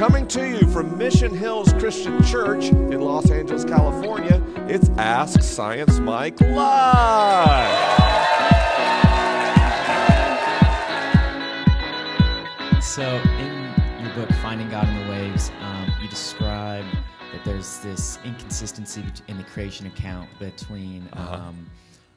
Coming to you from Mission Hills Christian Church in Los Angeles, California, it's Ask Science Mike Live. So, in your book, Finding God in the Waves, um, you describe that there's this inconsistency in the creation account between Uh-huh. um,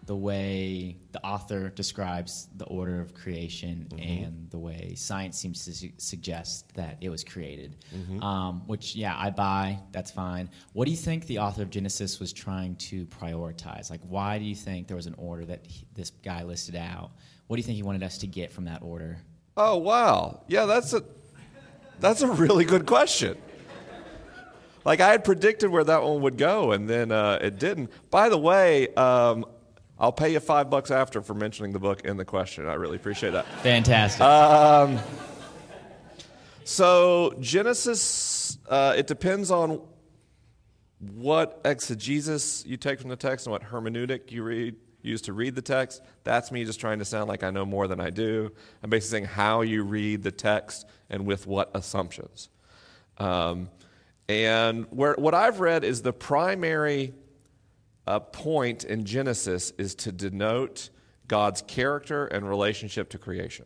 the way the author describes the order of creation Mm-hmm. and the way science seems to su- suggest that it was created. Mm-hmm. Um, which, yeah, I buy. That's fine. What do you think the author of Genesis was trying to prioritize? Like, why do you think there was an order that he, this guy listed out? What do you think he wanted us to get from that order? Oh wow, yeah, that's a that's a really good question. Like I had predicted where that one would go, and then uh, it didn't. By the way, um, I'll pay you five bucks after for mentioning the book in the question. I really appreciate that. Fantastic. Uh, So Genesis, uh, it depends on what exegesis you take from the text and what hermeneutic you read use to read the text. That's me just trying to sound like I know more than I do. I'm basically saying how you read the text and with what assumptions. Um, and where, what I've read is the primary uh, point in Genesis is to denote God's character and relationship to creation.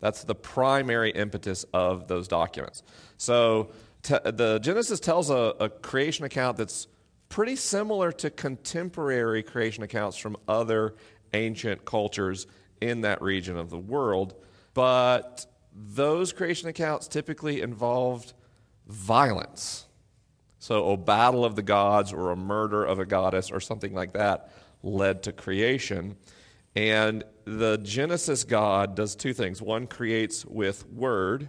That's the primary impetus of those documents. So te- the Genesis tells a, a creation account that's pretty similar to contemporary creation accounts from other ancient cultures in that region of the world, but those creation accounts typically involved violence. So, a battle of the gods or a murder of a goddess or something like that led to creation. And the Genesis God does two things one, creates with word,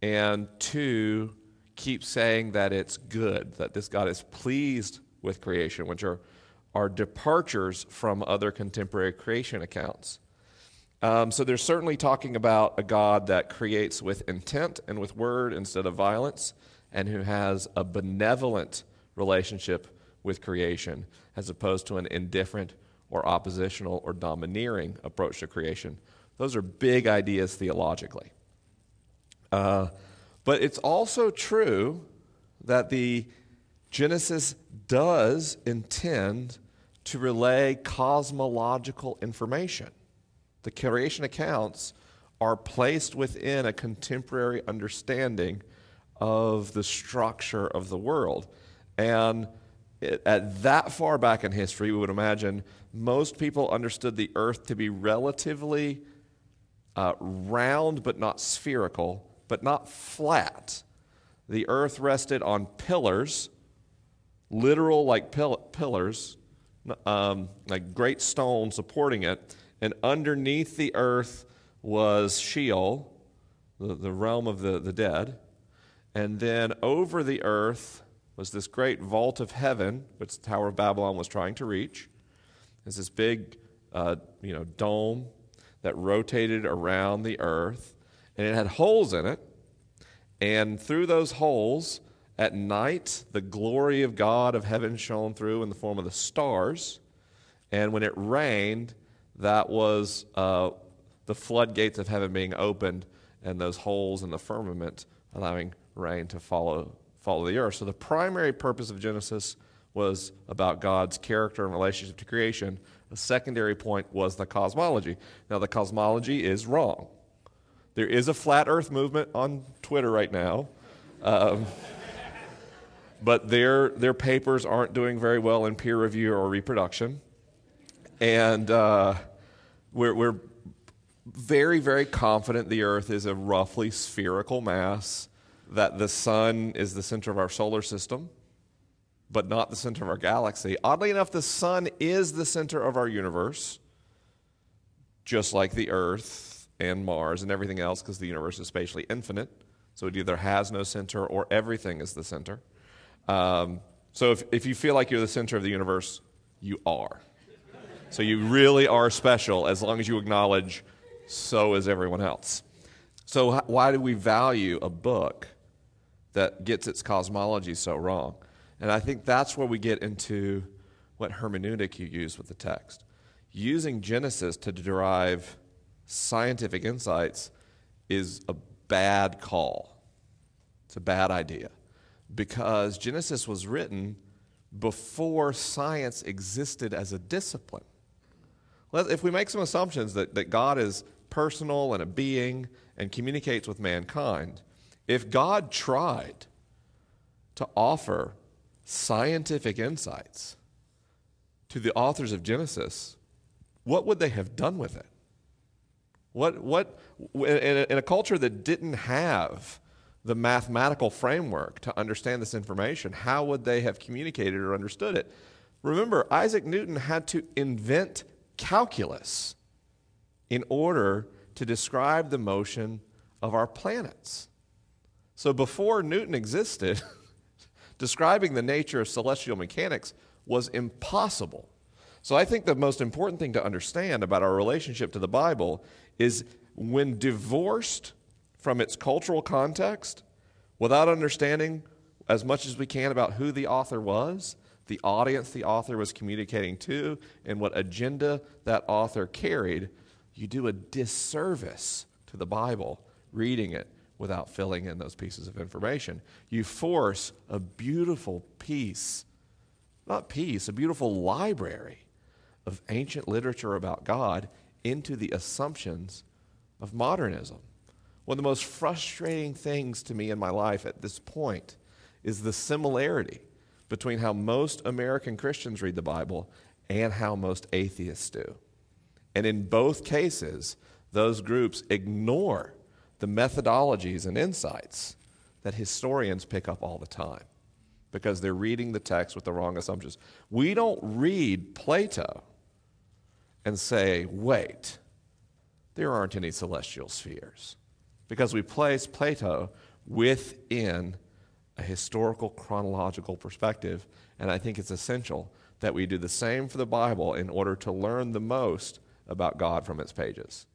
and two, keeps saying that it's good, that this God is pleased with creation, which are, are departures from other contemporary creation accounts. Um, so, they're certainly talking about a God that creates with intent and with word instead of violence and who has a benevolent relationship with creation as opposed to an indifferent or oppositional or domineering approach to creation. Those are big ideas theologically. Uh, but it's also true that the Genesis does intend to relay cosmological information. The creation accounts are placed within a contemporary understanding of the structure of the world. And it, at that far back in history, we would imagine most people understood the earth to be relatively uh, round but not spherical, but not flat. The earth rested on pillars, literal like pill- pillars, um, like great stones supporting it, and underneath the earth was Sheol, the, the realm of the, the dead. And then over the earth was this great vault of heaven, which the Tower of Babylon was trying to reach. It's this big, uh, you know, dome that rotated around the earth, and it had holes in it. And through those holes, at night, the glory of God of heaven shone through in the form of the stars. And when it rained, that was uh, the floodgates of heaven being opened, and those holes in the firmament allowing rain to follow follow the earth. So the primary purpose of Genesis was about God's character and relationship to creation. The secondary point was the cosmology. Now the cosmology is wrong. There is a flat Earth movement on Twitter right now. Um, but their, their papers aren't doing very well in peer review or reproduction. And uh, we're, we're very, very confident the Earth is a roughly spherical mass, that the Sun is the center of our solar system, but not the center of our galaxy. Oddly enough, the Sun is the center of our universe, just like the Earth and Mars and everything else, because the universe is spatially infinite. So it either has no center or everything is the center. Um, so if, if you feel like you're the center of the universe, you are. So you really are special as long as you acknowledge so is everyone else. So, why do we value a book that gets its cosmology so wrong? And I think that's where we get into what hermeneutic you use with the text. Using Genesis to derive scientific insights is a bad call. It's a bad idea because Genesis was written before science existed as a discipline. If we make some assumptions that, that God is personal and a being and communicates with mankind, if God tried to offer scientific insights to the authors of Genesis, what would they have done with it? What, what, in a, in a culture that didn't have the mathematical framework to understand this information, how would they have communicated or understood it? Remember, Isaac Newton had to invent calculus in order to describe the motion of our planets. So before Newton existed, describing the nature of celestial mechanics was impossible. So I think the most important thing to understand about our relationship to the Bible is when divorced from its cultural context, without understanding as much as we can about who the author was, the audience the author was communicating to, and what agenda that author carried, you do a disservice to the Bible reading it without filling in those pieces of information. You force a beautiful piece, not piece, a beautiful library of ancient literature about God into the assumptions of modernism. One of the most frustrating things to me in my life at this point is the similarity between how most American Christians read the Bible and how most atheists do. And in both cases, those groups ignore the methodologies and insights that historians pick up all the time because they're reading the text with the wrong assumptions. We don't read Plato and say, wait, there aren't any celestial spheres. Because we place Plato within a historical chronological perspective, and I think it's essential that we do the same for the Bible in order to learn the most about God from its pages.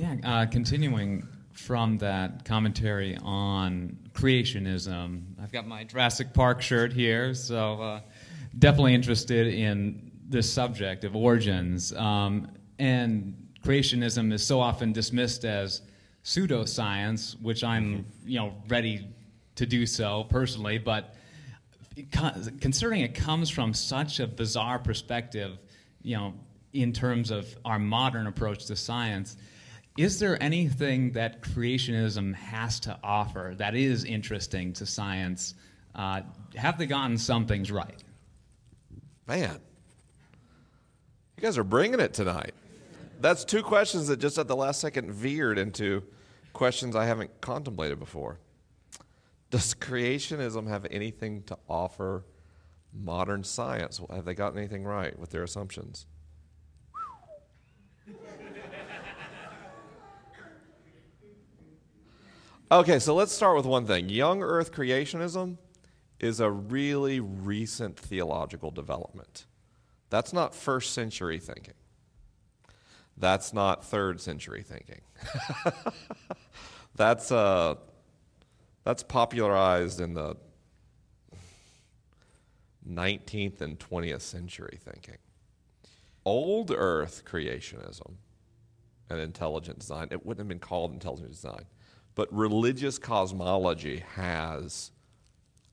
Yeah, uh, continuing from that commentary on creationism, I've got my Jurassic Park shirt here, so uh, definitely interested in this subject of origins. Um, and creationism is so often dismissed as pseudoscience, which I'm, you know, ready to do so personally, but considering it comes from such a bizarre perspective, you know, in terms of our modern approach to science, is there anything that creationism has to offer that is interesting to science? Uh, have they gotten some things right? Man, you guys are bringing it tonight. That's two questions that just at the last second veered into questions I haven't contemplated before. Does creationism have anything to offer modern science? Have they gotten anything right with their assumptions? Okay, so let's start with one thing. Young earth creationism is a really recent theological development. That's not first century thinking. That's not third century thinking. that's, uh, that's popularized in the 19th and 20th century thinking. Old earth creationism and intelligent design, it wouldn't have been called intelligent design but religious cosmology has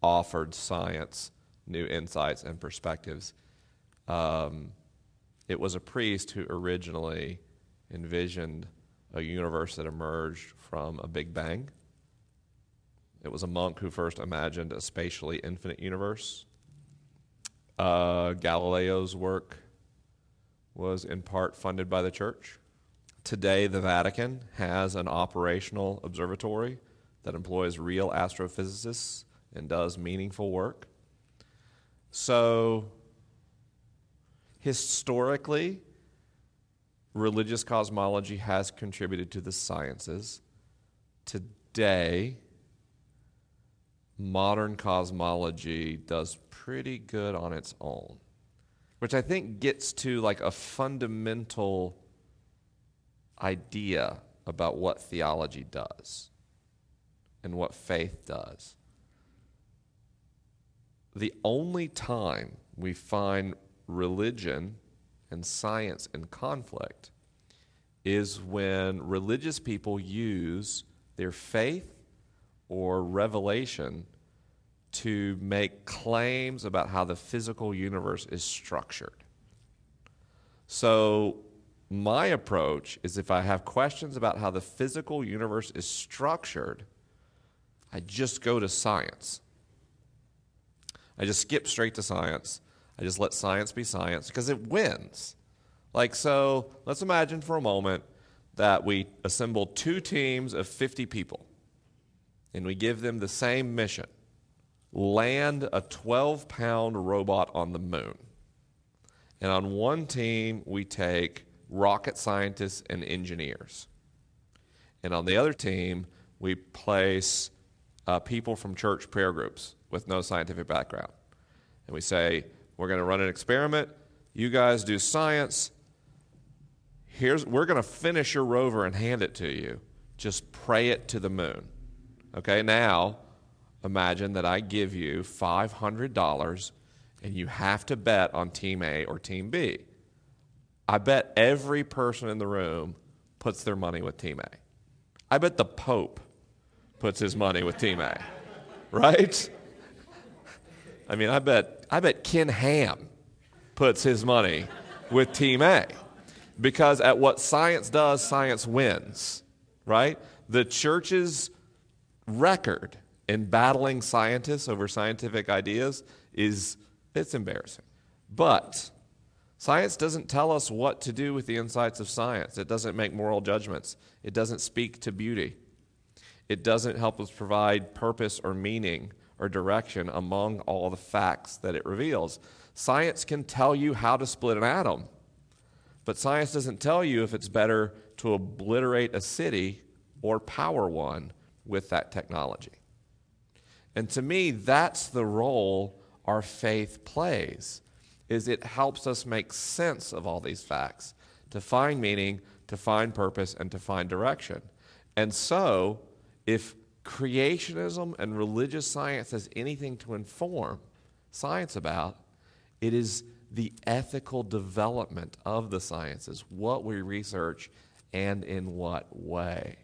offered science new insights and perspectives. Um, it was a priest who originally envisioned a universe that emerged from a Big Bang. It was a monk who first imagined a spatially infinite universe. Uh, Galileo's work was in part funded by the church. Today, the Vatican has an operational observatory that employs real astrophysicists and does meaningful work. So, historically, religious cosmology has contributed to the sciences. Today, modern cosmology does pretty good on its own, which I think gets to like a fundamental idea about what theology does and what faith does. The only time we find religion and science in conflict is when religious people use their faith or revelation to make claims about how the physical universe is structured. So, my approach is if I have questions about how the physical universe is structured, I just go to science. I just skip straight to science. I just let science be science because it wins. Like, so let's imagine for a moment that we assemble two teams of 50 people and we give them the same mission land a 12 pound robot on the moon. And on one team, we take rocket scientists and engineers. And on the other team, we place uh, people from church prayer groups with no scientific background. And we say, we're going to run an experiment. You guys do science. Here's, we're going to finish your rover and hand it to you. Just pray it to the moon. Okay, now imagine that I give you $500 and you have to bet on team A or team B. I bet every person in the room puts their money with team A. I bet the Pope puts his money with team A, right? I mean, I bet, I bet Ken Ham puts his money with team A because at what science does, science wins, right? The church's record in battling scientists over scientific ideas is it's embarrassing. But science doesn't tell us what to do with the insights of science. It doesn't make moral judgments. It doesn't speak to beauty. It doesn't help us provide purpose or meaning or direction among all the facts that it reveals. Science can tell you how to split an atom, but science doesn't tell you if it's better to obliterate a city or power one with that technology. And to me, that's the role our faith plays is it helps us make sense of all these facts, to find meaning, to find purpose, and to find direction. And so, if creationism and religious science has anything to inform science about, it is the ethical development of the sciences, what we research, and in what way.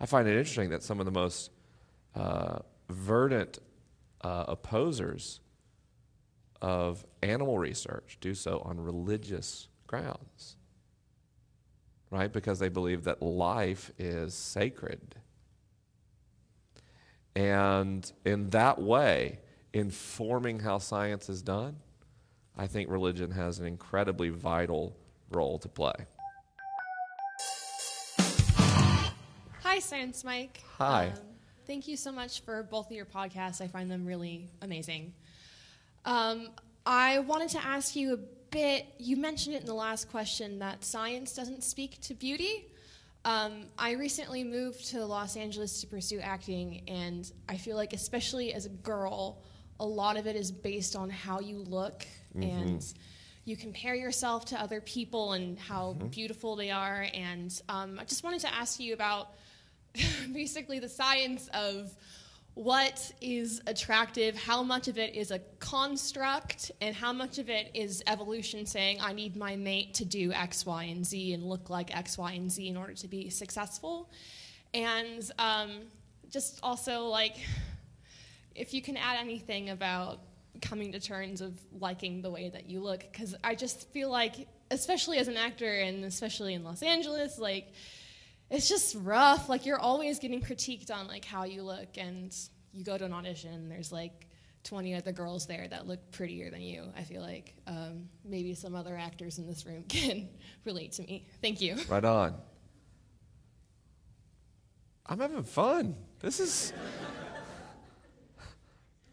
I find it interesting that some of the most uh, verdant uh, opposers of animal research do so on religious grounds, right? Because they believe that life is sacred. And in that way, informing how science is done, I think religion has an incredibly vital role to play. Hi, Science Mike. Hi. Um, thank you so much for both of your podcasts. I find them really amazing. Um, I wanted to ask you a bit. You mentioned it in the last question that science doesn't speak to beauty. Um, I recently moved to Los Angeles to pursue acting, and I feel like, especially as a girl, a lot of it is based on how you look and you compare yourself to other people and how beautiful they are. And um, I just wanted to ask you about basically the science of what is attractive, how much of it is a construct, and how much of it is evolution saying, I need my mate to do X, Y, and Z and look like X, Y, and Z in order to be successful. And um, just also, like, if you can add anything about coming to terms of liking the way that you look, because I just feel like, especially as an actor and especially in Los Angeles, like, it's just rough. Like you're always getting critiqued on like how you look, and you go to an audition, there's like 20 other girls there that look prettier than you. I feel like um, maybe some other actors in this room can relate to me. Thank you. Right on. I'm having fun. This is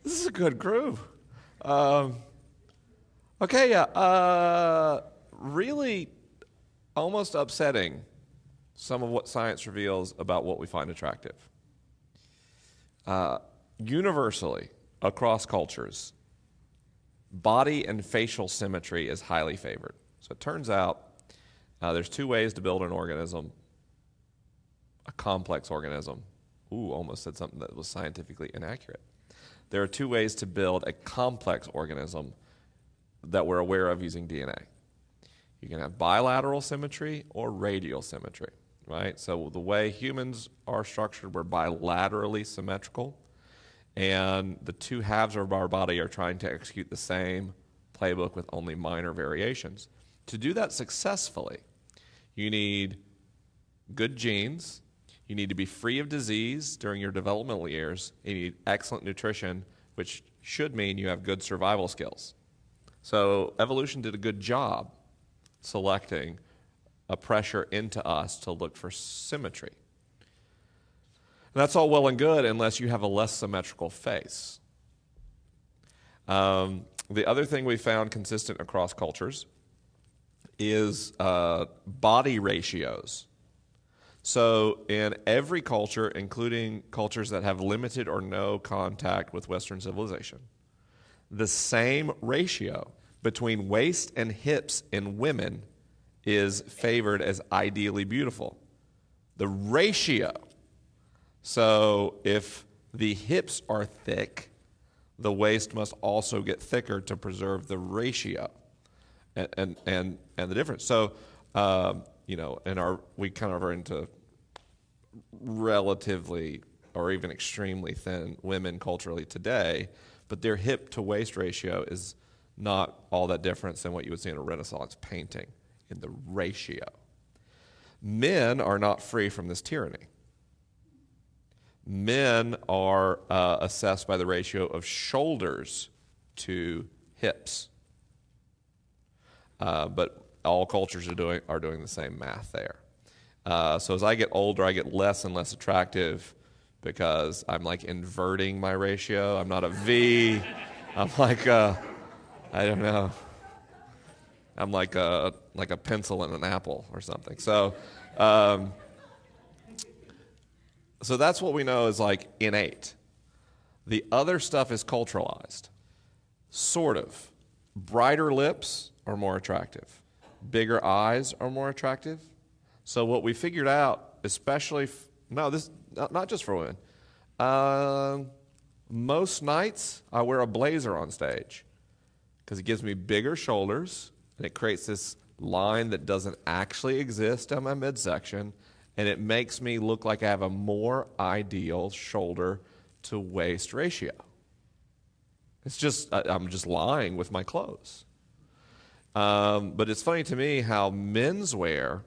this is a good groove. Um, okay, yeah. Uh, really, almost upsetting. Some of what science reveals about what we find attractive. Uh, universally, across cultures, body and facial symmetry is highly favored. So it turns out uh, there's two ways to build an organism a complex organism. Ooh, almost said something that was scientifically inaccurate. There are two ways to build a complex organism that we're aware of using DNA. You can have bilateral symmetry or radial symmetry, right? So the way humans are structured, we're bilaterally symmetrical, and the two halves of our body are trying to execute the same playbook with only minor variations. To do that successfully, you need good genes, you need to be free of disease during your developmental years, you need excellent nutrition, which should mean you have good survival skills. So evolution did a good job selecting a pressure into us to look for symmetry. And that's all well and good unless you have a less symmetrical face. Um, the other thing we found consistent across cultures is uh, body ratios. So, in every culture, including cultures that have limited or no contact with Western civilization, the same ratio between waist and hips in women is favored as ideally beautiful. The ratio. So, if the hips are thick, the waist must also get thicker to preserve the ratio and, and, and, and the difference. So, um, you know, and our we kind of are into relatively or even extremely thin women culturally today, but their hip to waist ratio is not all that different than what you would see in a Renaissance painting in the ratio. Men are not free from this tyranny. Men are uh, assessed by the ratio of shoulders to hips. Uh, but all cultures are doing, are doing the same math there. Uh, so as I get older, I get less and less attractive because I'm like inverting my ratio. I'm not a V. I'm like a, I don't know. I'm like a like a pencil and an apple or something. So, um, so that's what we know is like innate. The other stuff is culturalized, sort of. Brighter lips are more attractive. Bigger eyes are more attractive. So what we figured out, especially f- no, this not, just for women. Uh, most nights I wear a blazer on stage because it gives me bigger shoulders and it creates this line that doesn't actually exist on my midsection and it makes me look like I have a more ideal shoulder to waist ratio. It's just I'm just lying with my clothes. Um, but it's funny to me how menswear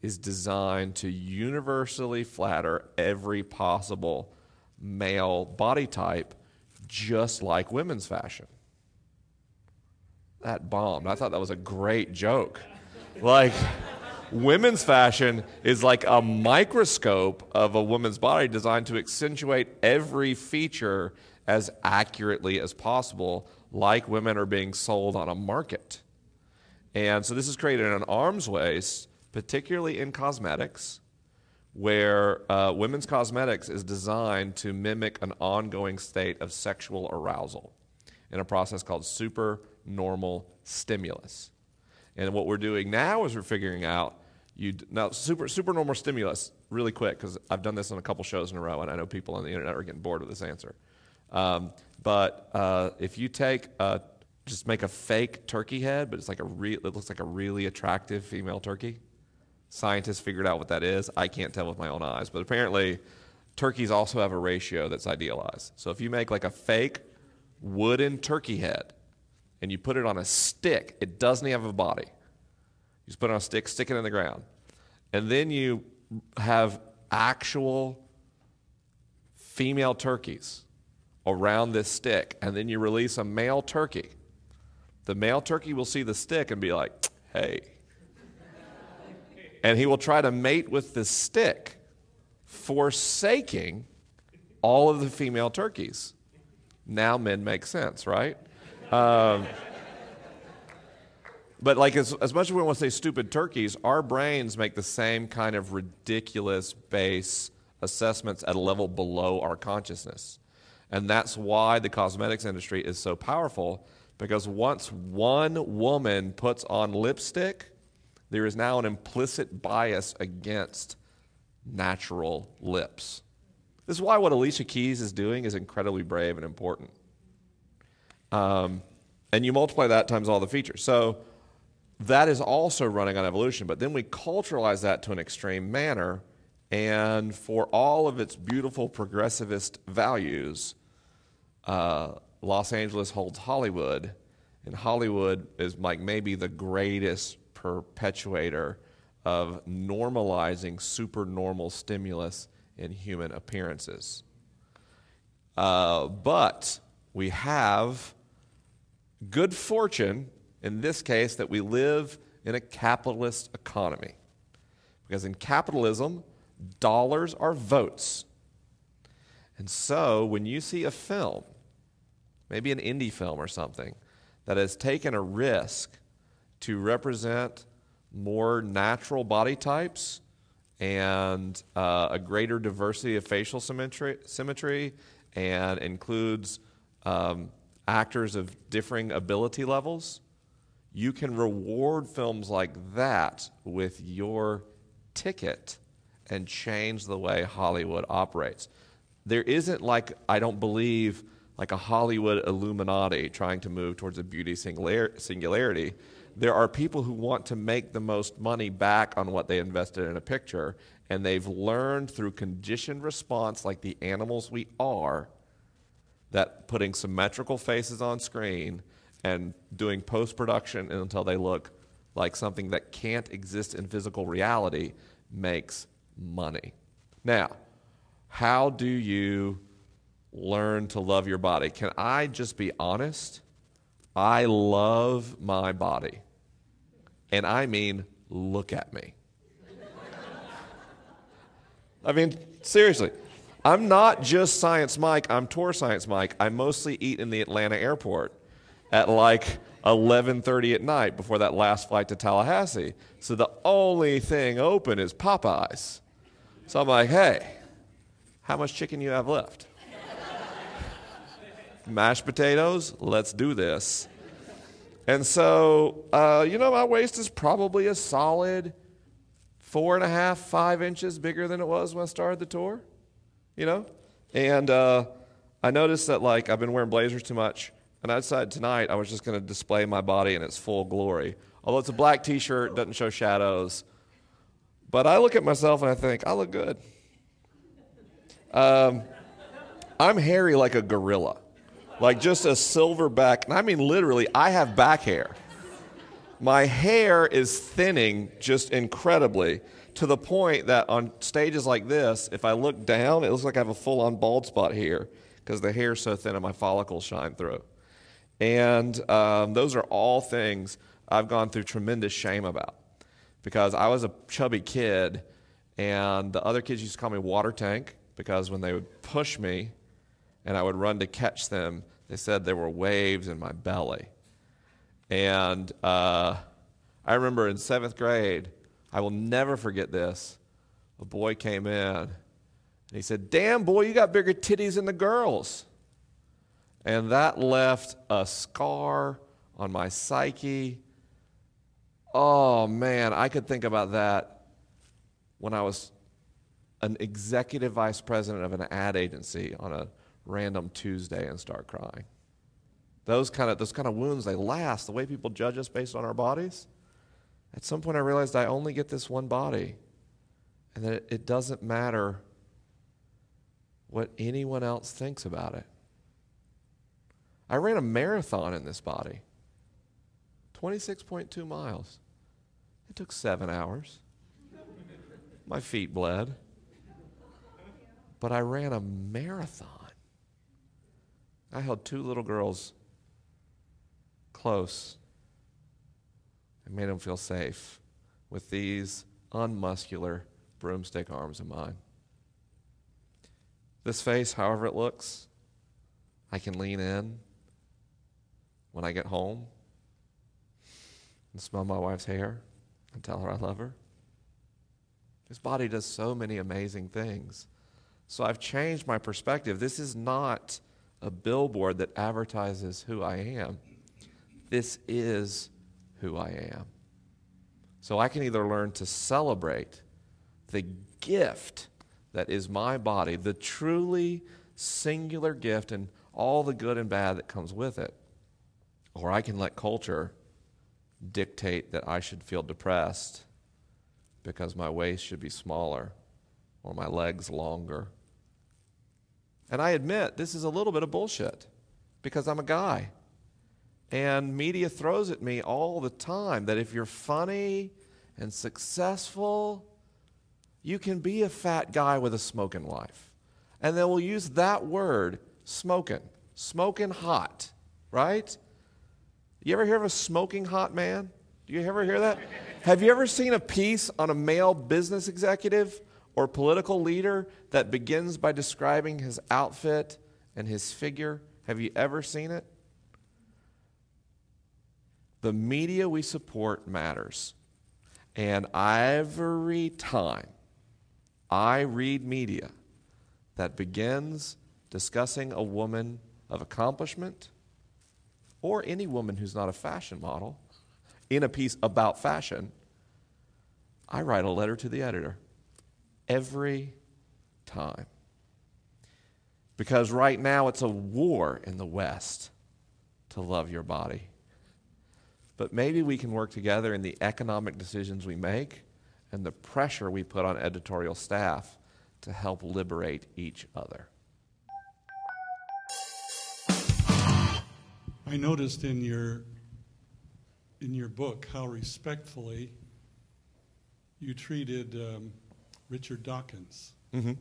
is designed to universally flatter every possible male body type, just like women's fashion. That bombed. I thought that was a great joke. Like, women's fashion is like a microscope of a woman's body designed to accentuate every feature as accurately as possible, like women are being sold on a market. And so this is created in an arms race particularly in cosmetics, where uh, women's cosmetics is designed to mimic an ongoing state of sexual arousal in a process called supernormal stimulus. And what we're doing now is we're figuring out you now super super normal stimulus really quick because I've done this on a couple shows in a row, and I know people on the internet are getting bored with this answer. Um, but uh, if you take a, just make a fake turkey head, but it's like a re- it looks like a really attractive female turkey Scientists figured out what that is. I can't tell with my own eyes, but apparently turkeys also have a ratio that's idealized. So if you make like a fake wooden turkey head and you put it on a stick, it doesn't have a body. You just put it on a stick, stick it in the ground. And then you have actual female turkeys around this stick, and then you release a male turkey. The male turkey will see the stick and be like, hey, and he will try to mate with the stick, forsaking all of the female turkeys. Now men make sense, right? Um, but like as, as much as we want to say stupid turkeys, our brains make the same kind of ridiculous base assessments at a level below our consciousness. And that's why the cosmetics industry is so powerful because once one woman puts on lipstick, there is now an implicit bias against natural lips. This is why what Alicia Keys is doing is incredibly brave and important. Um, and you multiply that times all the features. So that is also running on evolution. But then we culturalize that to an extreme manner, and for all of its beautiful progressivist values, uh, Los Angeles holds Hollywood, and Hollywood is like maybe the greatest perpetuator of normalizing supernormal stimulus in human appearances. Uh, but we have good fortune in this case that we live in a capitalist economy. Because in capitalism, dollars are votes. And so when you see a film, maybe an indie film or something, that has taken a risk to represent more natural body types and uh, a greater diversity of facial symmetry, symmetry and includes um, actors of differing ability levels, you can reward films like that with your ticket and change the way Hollywood operates. There isn't like, I don't believe, like a Hollywood Illuminati trying to move towards a beauty singular- singularity. There are people who want to make the most money back on what they invested in a picture, and they've learned through conditioned response, like the animals we are, that putting symmetrical faces on screen and doing post production until they look like something that can't exist in physical reality makes money. Now, how do you learn to love your body? Can I just be honest? I love my body. And I mean, look at me. I mean, seriously. I'm not just Science Mike, I'm Tour Science Mike. I mostly eat in the Atlanta airport at like 11:30 at night before that last flight to Tallahassee. So the only thing open is Popeyes. So I'm like, "Hey, how much chicken you have left?" Mashed potatoes, let's do this. And so, uh, you know, my waist is probably a solid four and a half, five inches bigger than it was when I started the tour, you know? And uh, I noticed that, like, I've been wearing blazers too much. And I decided tonight I was just going to display my body in its full glory. Although it's a black t shirt, doesn't show shadows. But I look at myself and I think, I look good. Um, I'm hairy like a gorilla like just a silver back. And I mean, literally, I have back hair. My hair is thinning just incredibly to the point that on stages like this, if I look down, it looks like I have a full on bald spot here because the hair is so thin and my follicles shine through. And um, those are all things I've gone through tremendous shame about because I was a chubby kid and the other kids used to call me water tank because when they would push me, and I would run to catch them, they said there were waves in my belly. And uh, I remember in seventh grade, I will never forget this. A boy came in and he said, Damn, boy, you got bigger titties than the girls. And that left a scar on my psyche. Oh, man, I could think about that when I was an executive vice president of an ad agency on a random Tuesday and start crying. Those kind of those kind of wounds they last. The way people judge us based on our bodies. At some point, I realized I only get this one body, and that it, doesn't matter what anyone else thinks about it. I ran a marathon in this body, 26.2 miles. It took seven hours. My feet bled. But I ran a marathon. I held two little girls close and made him feel safe with these unmuscular broomstick arms of mine. This face, however it looks, I can lean in when I get home and smell my wife's hair and tell her I love her. This body does so many amazing things. So I've changed my perspective. This is not a billboard that advertises who I am. This is who I am. So I can either learn to celebrate the gift that is my body, the truly singular gift and all the good and bad that comes with it, or I can let culture dictate that I should feel depressed because my waist should be smaller or my legs longer. And I admit this is a little bit of bullshit because I'm a guy. And media throws at me all the time that if you're funny and successful, you can be a fat guy with a smoking wife. And then we'll use that word, smoking, smoking hot, right? You ever hear of a smoking hot man? Do you ever hear that? Have you ever seen a piece on a male business executive or political leader that begins by describing his outfit and his figure? Have you ever seen it? The media we support matters. And every time I read media that begins discussing a woman of accomplishment or any woman who's not a fashion model in a piece about fashion, I write a letter to the editor every time. Because right now it's a war in the West to love your body. But maybe we can work together in the economic decisions we make and the pressure we put on editorial staff to help liberate each other. I noticed in your in your book how respectfully you treated um, Richard Dawkins Mm-hmm.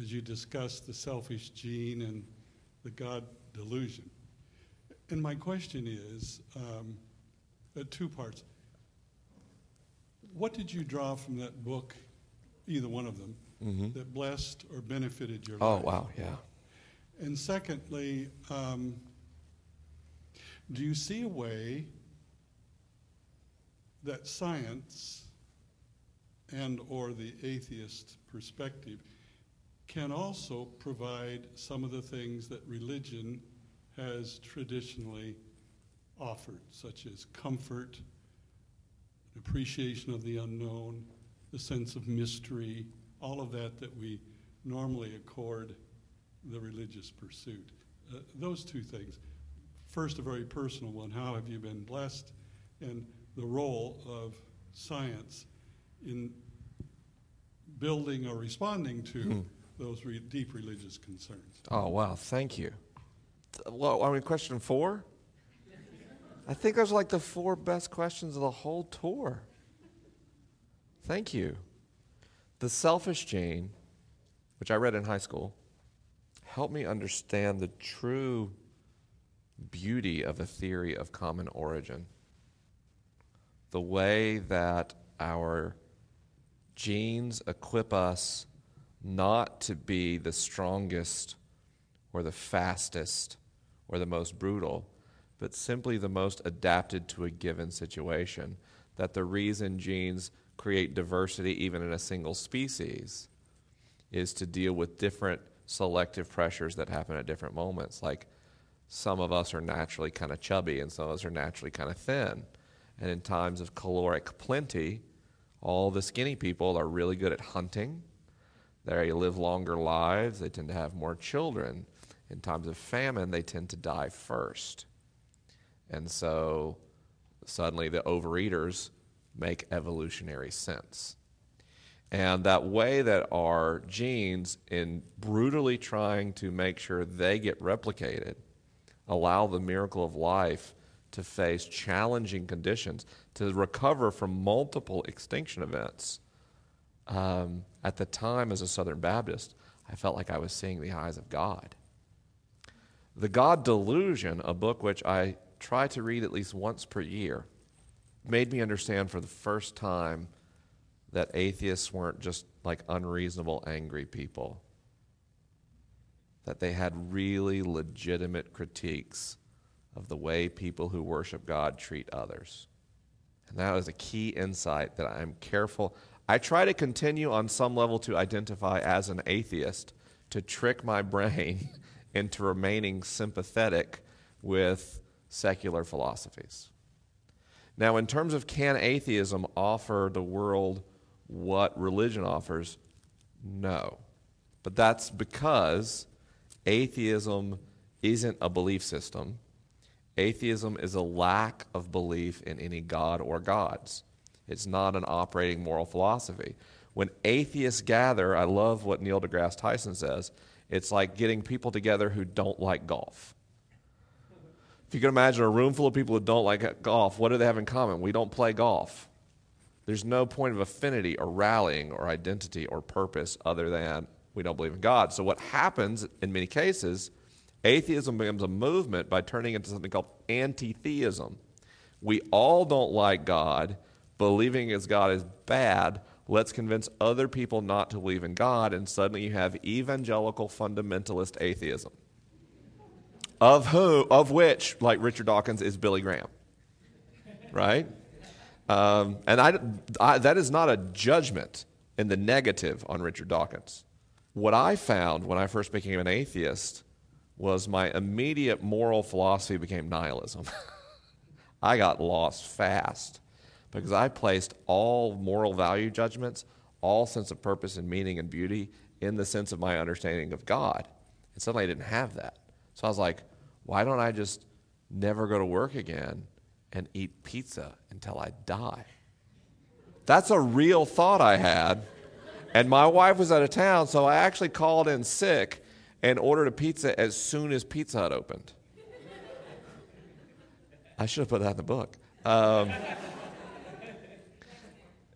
as you discussed the selfish gene and the God delusion. And my question is um, uh, two parts. What did you draw from that book, either one of them, Mm-hmm. that blessed or benefited your Oh, life? Oh, wow, yeah. And secondly, um, do you see a way that science and or the atheist perspective can also provide some of the things that religion has traditionally offered, such as comfort, appreciation of the unknown, the sense of mystery, all of that that we normally accord the religious pursuit. Uh, those two things. First, a very personal one. How have you been blessed? And the role of science in building or responding to Hmm. those re- deep religious concerns. Oh, wow, thank you. Well, I mean, question four? I think those are like the four best questions of the whole tour. Thank you. The Selfish Gene, which I read in high school, helped me understand the true beauty of a theory of common origin. The way that our genes equip us not to be the strongest or the fastest or the most brutal, but simply the most adapted to a given situation. That the reason genes create diversity even in a single species is to deal with different selective pressures that happen at different moments. Like some of us are naturally kind of chubby and some of us are naturally kind of thin. And in times of caloric plenty, all the skinny people are really good at hunting. They live longer lives. They tend to have more children. In times of famine, they tend to die first. And so suddenly the overeaters make evolutionary sense. And that way that our genes, in brutally trying to make sure they get replicated, allow the miracle of life to face challenging conditions, to recover from multiple extinction events. Um, at the time, as a Southern Baptist, I felt like I was seeing the eyes of God. The God Delusion, a book which I try to read at least once per year, made me understand for the first time that atheists weren't just like unreasonable, angry people, that they had really legitimate critiques of the way people who worship God treat others. And that was a key insight that I'm careful. I try to continue on some level to identify as an atheist to trick my brain into remaining sympathetic with secular philosophies. Now, in terms of can atheism offer the world what religion offers? No. But that's because atheism isn't a belief system, Atheism is a lack of belief in any God or gods. It's not an operating moral philosophy. When atheists gather, I love what Neil deGrasse Tyson says. It's like getting people together who don't like golf. If you can imagine a room full of people who don't like golf, what do they have in common? We don't play golf. There's no point of affinity or rallying or identity or purpose other than we don't believe in God. So, what happens in many cases, atheism becomes a movement by turning into something called anti theism. We all don't like God. Believing as God is bad. Let's convince other people not to believe in God, and suddenly you have evangelical fundamentalist atheism. Of who, of which, like Richard Dawkins, is Billy Graham. Right? Um, and I, I, that is not a judgment in the negative on Richard Dawkins. What I found when I first became an atheist was my immediate moral philosophy became nihilism. I got lost fast because I placed all moral value judgments, all sense of purpose and meaning and beauty in the sense of my understanding of God. And suddenly I didn't have that. So I was like, why don't I just never go to work again and eat pizza until I die? That's a real thought I had. And my wife was out of town, so I actually called in sick and ordered a pizza as soon as Pizza Hut opened. I should have put that in the book. Um,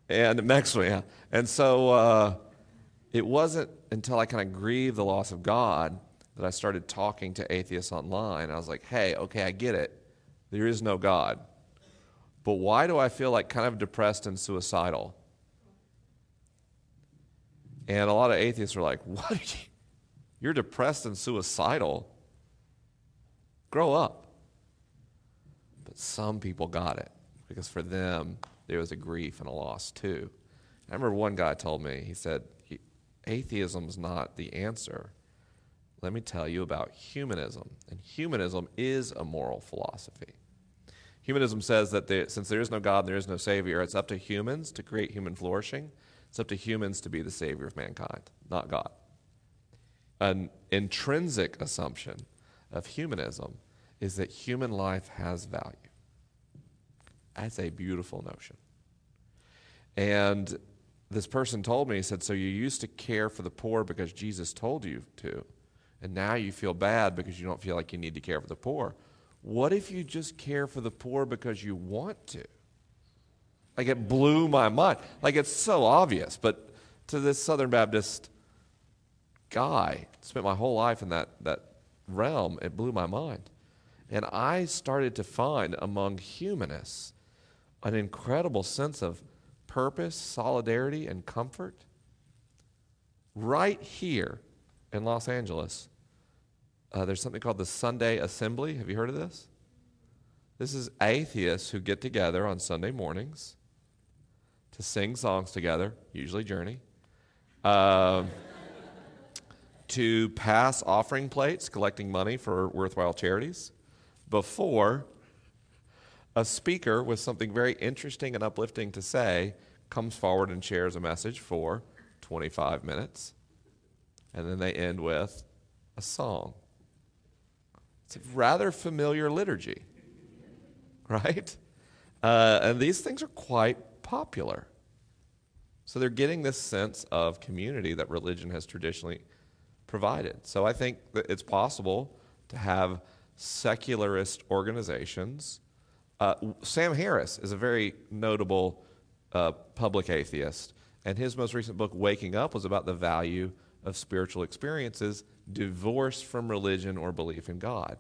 and Mexico, yeah. And so uh, it wasn't until I kind of grieved the loss of God that I started talking to atheists online. I was like, hey, okay, I get it. There is no God. But why do I feel like kind of depressed and suicidal? And a lot of atheists are like, what? Are you? You're depressed and suicidal? Grow up. But some people got it because for them, there was a grief and a loss too. I remember one guy told me, he said, atheism's not the answer. Let me tell you about humanism. And humanism is a moral philosophy. Humanism says that there, since there is no God and there is no Savior, it's up to humans to create human flourishing. It's up to humans to be the Savior of mankind, not God. An intrinsic assumption of humanism is that human life has value. That's a beautiful notion. And this person told me, he said, So you used to care for the poor because Jesus told you to, and now you feel bad because you don't feel like you need to care for the poor. What if you just care for the poor because you want to? Like it blew my mind. Like it's so obvious, but to this Southern Baptist guy, spent my whole life in that, that realm, it blew my mind. And I started to find among humanists an incredible sense of purpose, solidarity, and comfort. Right here in Los Angeles, uh, there's something called the Sunday Assembly. Have you heard of this? This is atheists who get together on Sunday mornings to sing songs together, usually Journey, uh, to pass offering plates, collecting money for worthwhile charities, before a speaker with something very interesting and uplifting to say comes forward and shares a message for 25 minutes. And then they end with a song. It's a rather familiar liturgy, right? Uh, and these things are quite popular. So they're getting this sense of community that religion has traditionally provided. So I think that it's possible to have secularist organizations uh, Sam Harris is a very notable uh, public atheist, and his most recent book, Waking Up, was about the value of spiritual experiences divorced from religion or belief in God.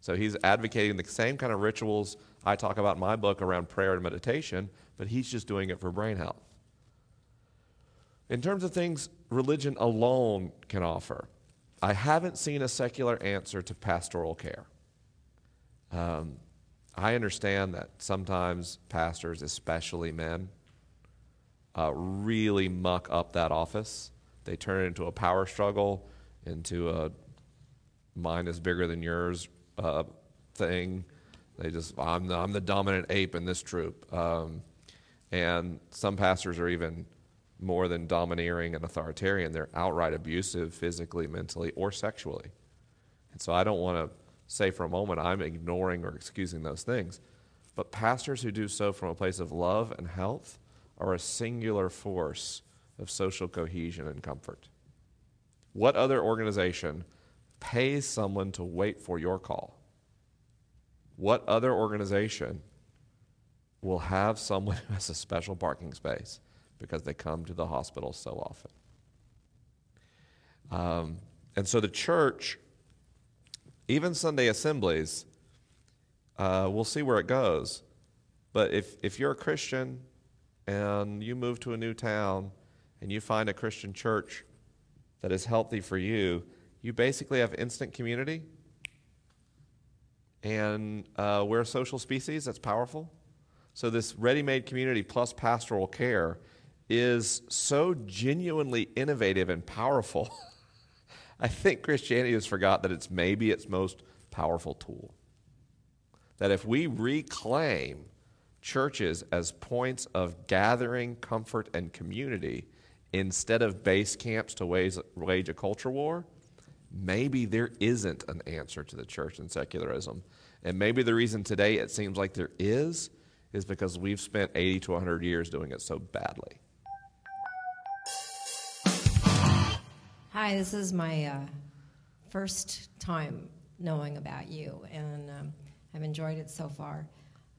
So he's advocating the same kind of rituals I talk about in my book around prayer and meditation, but he's just doing it for brain health. In terms of things religion alone can offer, I haven't seen a secular answer to pastoral care. Um, I understand that sometimes pastors, especially men, uh, really muck up that office. They turn it into a power struggle, into a mine is bigger than yours uh, thing. They just, I'm the, I'm the dominant ape in this troop. Um, and some pastors are even more than domineering and authoritarian. They're outright abusive physically, mentally, or sexually. And so I don't want to say for a moment I'm ignoring or excusing those things. But pastors who do so from a place of love and health are a singular force of social cohesion and comfort. What other organization pays someone to wait for your call? What other organization will have someone who has a special parking space because they come to the hospital so often? Um, and so the church, even Sunday assemblies, uh, we'll see where it goes. But if, if you're a Christian and you move to a new town and you find a Christian church that is healthy for you, you basically have instant community. And uh, we're a social species that's powerful. So, this ready made community plus pastoral care is so genuinely innovative and powerful. I think Christianity has forgot that it's maybe its most powerful tool. That if we reclaim churches as points of gathering, comfort, and community instead of base camps to wage, wage a culture war, maybe there isn't an answer to the church and secularism. And maybe the reason today it seems like there is is because we've spent 80 to 100 years doing it so badly. Hi, this is my uh, first time knowing about you, and um, I've enjoyed it so far.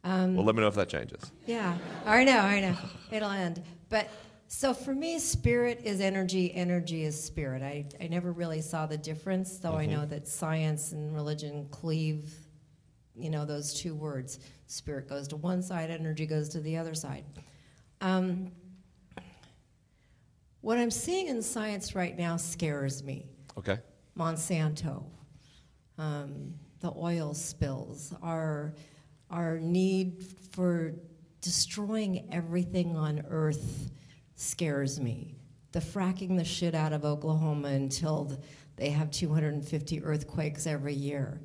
Um, well, let me know if that changes. Yeah, I know, I know. It'll end. But so for me, spirit is energy, energy is spirit. I, I never really saw the difference, though mm-hmm. I know that science and religion cleave, you know, those two words. Spirit goes to one side, energy goes to the other side. Um, what I'm seeing in science right now scares me. Okay. Monsanto, um, the oil spills, our, our need for destroying everything on Earth scares me. The fracking the shit out of Oklahoma until they have 250 earthquakes every year.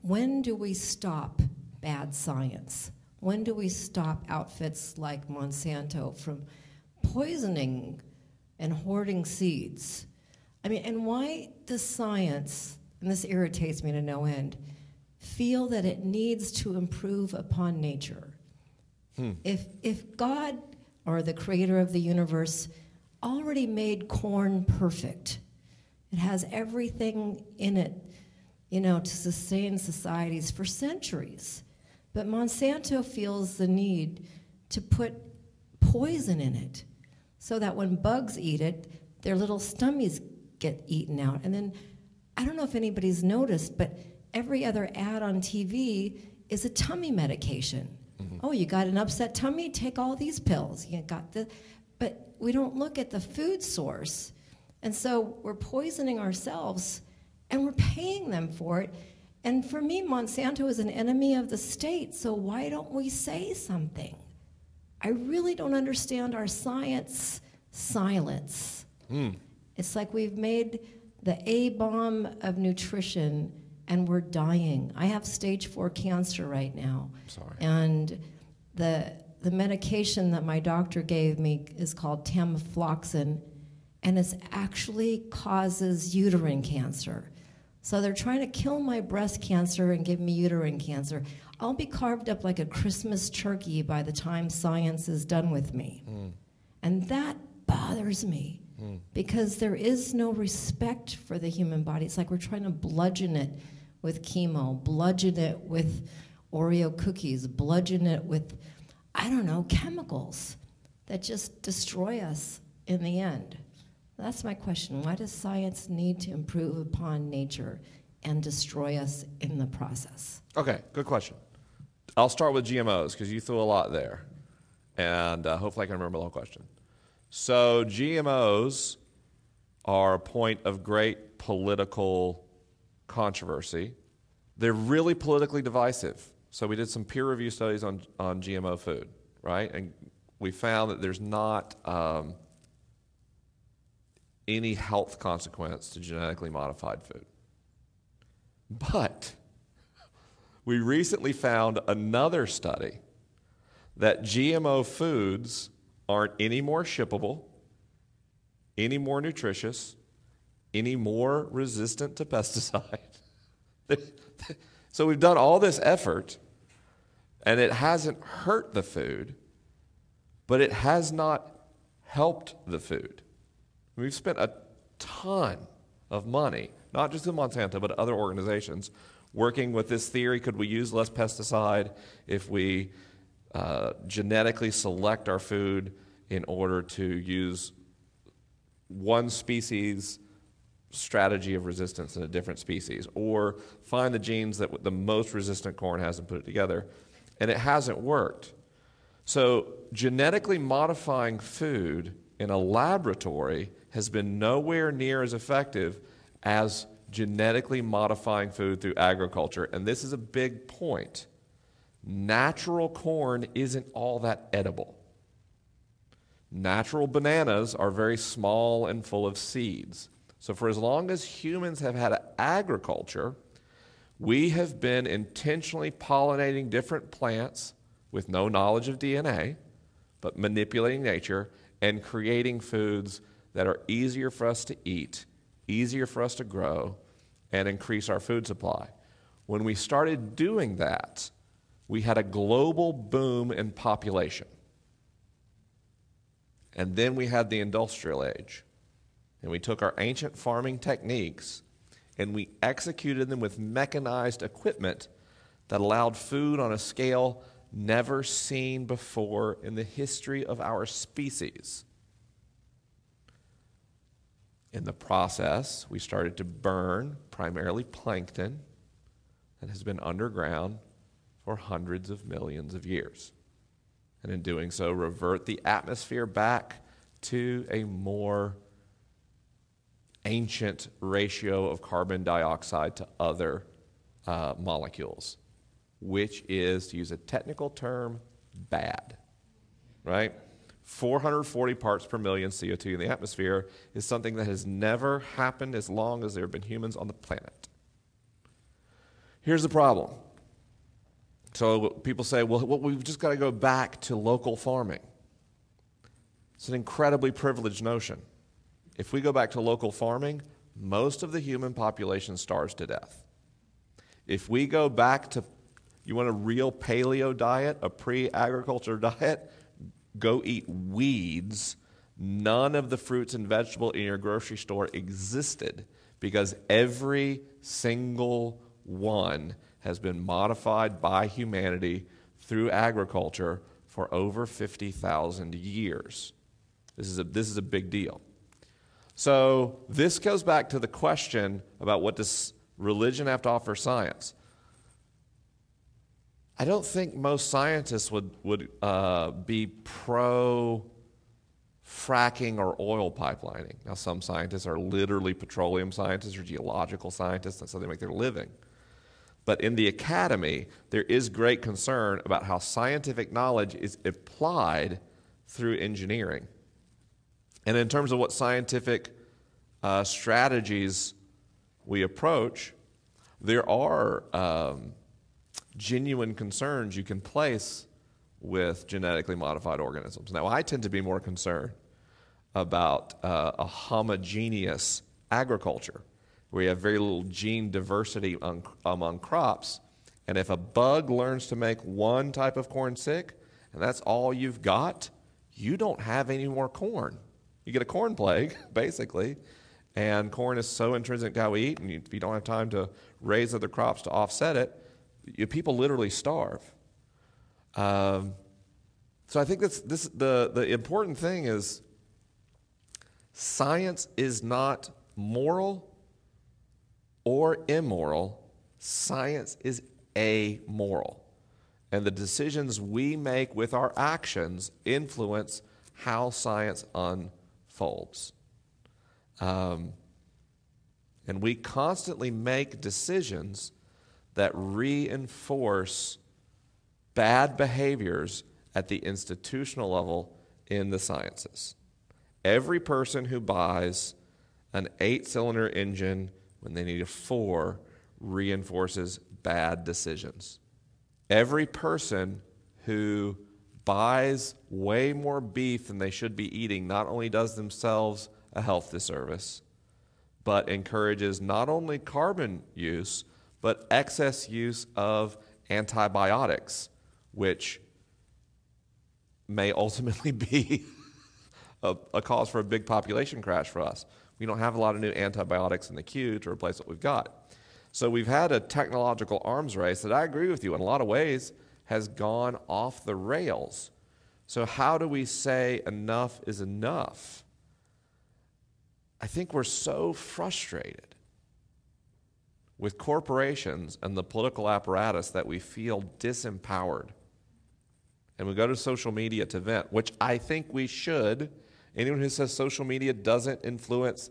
When do we stop bad science? When do we stop outfits like Monsanto from poisoning and hoarding seeds. I mean, and why does science, and this irritates me to no end, feel that it needs to improve upon nature? Hmm. If, if God or the creator of the universe already made corn perfect, it has everything in it, you know, to sustain societies for centuries. But Monsanto feels the need to put poison in it so that when bugs eat it, their little stummies get eaten out. And then I don't know if anybody's noticed, but every other ad on TV is a tummy medication. Oh, you got an upset tummy? Take all these pills. You got the but we don't look at the food source. And so we're poisoning ourselves and we're paying them for it and for me, Monsanto is an enemy of the state, so why don't we say something? I really don't understand our science silence. Mm. It's like we've made the A bomb of nutrition and we're dying. I have stage four cancer right now. Sorry. And the, the medication that my doctor gave me is called tamoxifen, and it actually causes uterine cancer. So they're trying to kill my breast cancer and give me uterine cancer. I'll be carved up like a Christmas turkey by the time science is done with me. Mm. And that bothers me mm. because there is no respect for the human body. It's like we're trying to bludgeon it with chemo, bludgeon it with Oreo cookies, bludgeon it with, I don't know, chemicals that just destroy us in the end. That's my question. Why does science need to improve upon nature and destroy us in the process? Okay, good question. I'll start with GMOs because you threw a lot there. And uh, hopefully I can remember the whole question. So, GMOs are a point of great political controversy. They're really politically divisive. So, we did some peer review studies on, on GMO food, right? And we found that there's not. Um, any health consequence to genetically modified food. But we recently found another study that GMO foods aren't any more shippable, any more nutritious, any more resistant to pesticide. so we've done all this effort, and it hasn't hurt the food, but it has not helped the food. We've spent a ton of money, not just in Monsanto, but other organizations, working with this theory could we use less pesticide if we uh, genetically select our food in order to use one species strategy of resistance in a different species or find the genes that the most resistant corn has and put it together and it hasn't worked. So genetically modifying food in a laboratory has been nowhere near as effective as genetically modifying food through agriculture. And this is a big point. Natural corn isn't all that edible. Natural bananas are very small and full of seeds. So, for as long as humans have had agriculture, we have been intentionally pollinating different plants with no knowledge of DNA, but manipulating nature and creating foods that are easier for us to eat, easier for us to grow, and increase our food supply. When we started doing that, we had a global boom in population. And then we had the industrial age. And we took our ancient farming techniques and we executed them with mechanized equipment that allowed food on a scale never seen before in the history of our species. In the process, we started to burn primarily plankton that has been underground for hundreds of millions of years and in doing so, revert the atmosphere back to a more ancient ratio of carbon dioxide to other uh, molecules, which is, to use a technical term, bad. Right? 440 parts per million CO2 in the atmosphere is something that has never happened as long as there have been humans on the planet. Here's the problem so people say, well, well we've just got to go back to local farming. It's an incredibly privileged notion. If we go back to local farming, most of the human population starves to death. If we go back to, you want a real paleo diet, a pre agriculture diet, go eat weeds. None of the fruits and vegetables in your grocery store existed because every single one has been modified by humanity through agriculture for over 50,000 years. This is, a, this is a big deal. So, this goes back to the question about what does religion have to offer science. I don't think most scientists would, would uh, be pro fracking or oil pipelining. Now, some scientists are literally petroleum scientists or geological scientists, that's how they make their living. But in the academy, there is great concern about how scientific knowledge is applied through engineering. And in terms of what scientific uh, strategies we approach, there are um, genuine concerns you can place with genetically modified organisms. Now, I tend to be more concerned about uh, a homogeneous agriculture where you have very little gene diversity on, among crops. And if a bug learns to make one type of corn sick, and that's all you've got, you don't have any more corn. You get a corn plague, basically, and corn is so intrinsic to how we eat, and if you don't have time to raise other crops to offset it, you, people literally starve. Um, so I think that's this the the important thing is science is not moral or immoral, science is amoral. And the decisions we make with our actions influence how science unfolds. Um, and we constantly make decisions that reinforce bad behaviors at the institutional level in the sciences. Every person who buys an eight cylinder engine when they need a four reinforces bad decisions. Every person who buys way more beef than they should be eating not only does themselves a health disservice, but encourages not only carbon use, but excess use of antibiotics, which may ultimately be a, a, cause for a big population crash for us. We don't have a lot of new antibiotics in the queue to replace what we've got. So we've had a technological arms race that I agree with you in a lot of ways has gone off the rails. So, how do we say enough is enough? I think we're so frustrated with corporations and the political apparatus that we feel disempowered. And we go to social media to vent, which I think we should. Anyone who says social media doesn't influence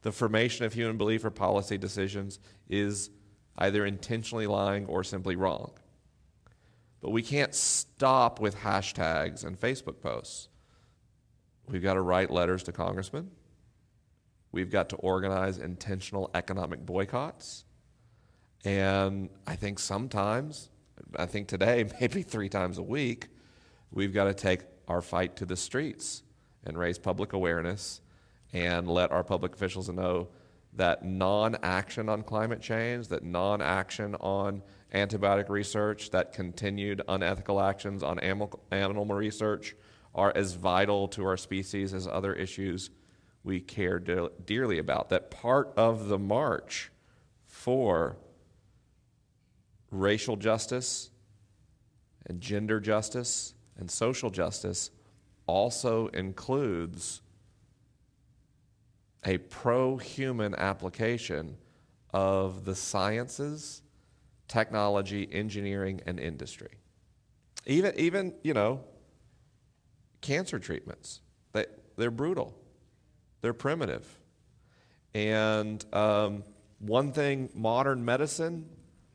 the formation of human belief or policy decisions is either intentionally lying or simply wrong. But we can't stop with hashtags and Facebook posts. We've got to write letters to congressmen. We've got to organize intentional economic boycotts. And I think sometimes, I think today, maybe three times a week, we've got to take our fight to the streets and raise public awareness and let our public officials know that non action on climate change, that non action on antibiotic research, that continued unethical actions on animal, research are as vital to our species as other issues we care de- dearly about. That part of the march for racial justice and gender justice and social justice also includes a pro human application of the sciences, technology, engineering, and industry. Even, even you know, cancer treatments, they, they're brutal, they're primitive. And um, one thing modern medicine,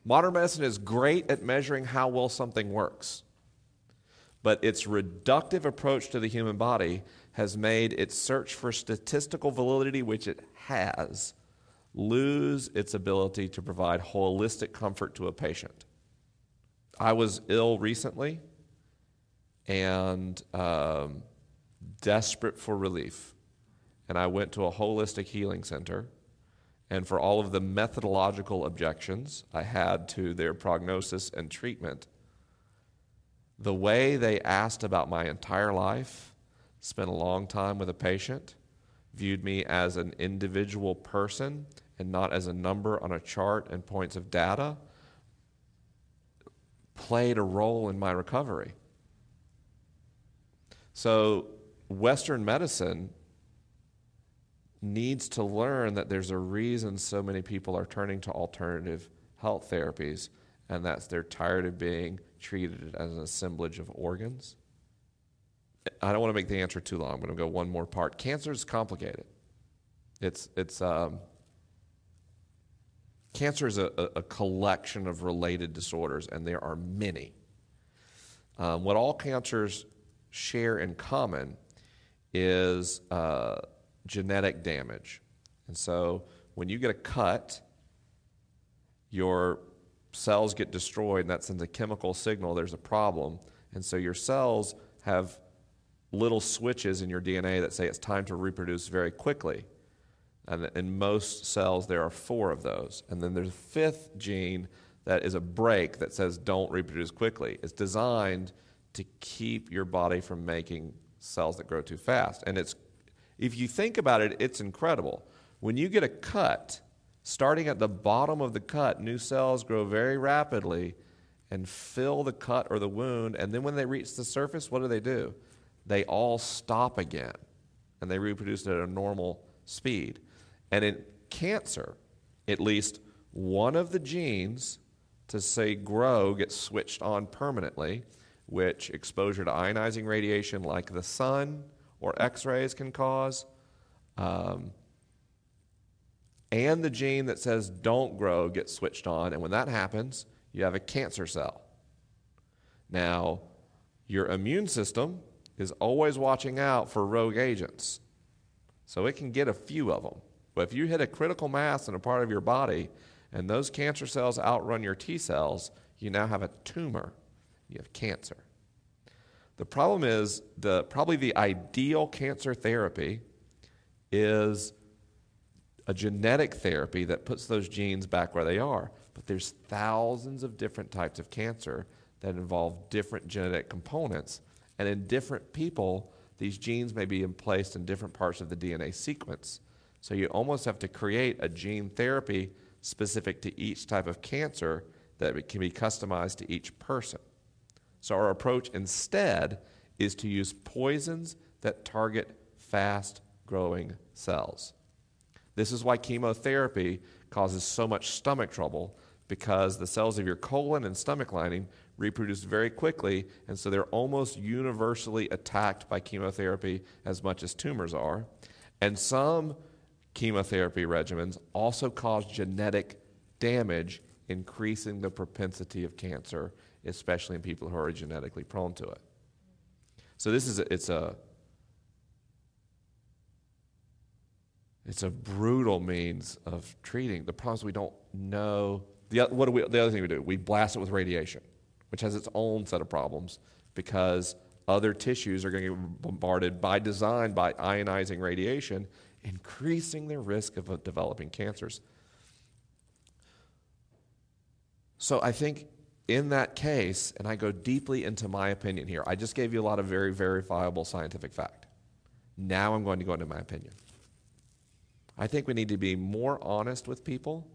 modern medicine is great at measuring how well something works. But its reductive approach to the human body has made its search for statistical validity, which it has, lose its ability to provide holistic comfort to a patient. I was ill recently and um, desperate for relief. And I went to a holistic healing center. And for all of the methodological objections I had to their prognosis and treatment, the way they asked about my entire life spent a long time with a patient, viewed me as an individual person and not as a number on a chart and points of data, played a role in my recovery. So, Western medicine needs to learn that there's a reason so many people are turning to alternative health therapies, and that's they're tired of being treated as an assemblage of organs. I don't want to make the answer too long. I'm going to go one more part. Cancer is complicated. It's it's um, cancer is a, a, collection of related disorders, and there are many. Um, what all cancers share in common is uh, genetic damage, and so when you get a cut, your cells get destroyed, and that sends a chemical signal. There's a problem, and so your cells have little switches in your DNA that say it's time to reproduce very quickly. And in most cells, there are four of those. And then there's a fifth gene that is a brake that says don't reproduce quickly. It's designed to keep your body from making cells that grow too fast. And it's, if you think about it, it's incredible. When you get a cut, starting at the bottom of the cut, new cells grow very rapidly and fill the cut or the wound. And then when they reach the surface, what do they do? they all stop again and they reproduce at a normal speed. And in cancer, at least one of the genes to say grow gets switched on permanently, which exposure to ionizing radiation like the sun or X rays can cause. Um, and the gene that says don't grow gets switched on. And when that happens, you have a cancer cell. Now, your immune system is always watching out for rogue agents. So it can get a few of them. But if you hit a critical mass in a part of your body and those cancer cells outrun your T cells, you now have a tumor. You have cancer. The problem is the probably the ideal cancer therapy is a genetic therapy that puts those genes back where they are. But there's thousands of different types of cancer that involve different genetic components. And in different people, these genes may be placed in different parts of the DNA sequence. So you almost have to create a gene therapy specific to each type of cancer that can be customized to each person. So our approach instead is to use poisons that target fast growing cells. This is why chemotherapy causes so much stomach trouble because the cells of your colon and stomach lining reproduce very quickly, and so they're almost universally attacked by chemotherapy as much as tumors are. And some chemotherapy regimens also cause genetic damage, increasing the propensity of cancer, especially in people who are genetically prone to it. So this is a, it's a it's a brutal means of treating. The problem is we don't know. The, what do we, the other thing we do, we blast it with radiation, which has its own set of problems because other tissues are going to get bombarded by design by ionizing radiation, increasing their risk of developing cancers. So I think in that case, and I go deeply into my opinion here, I just gave you a lot of very verifiable scientific fact. Now I'm going to go into my opinion. I think we need to be more honest with people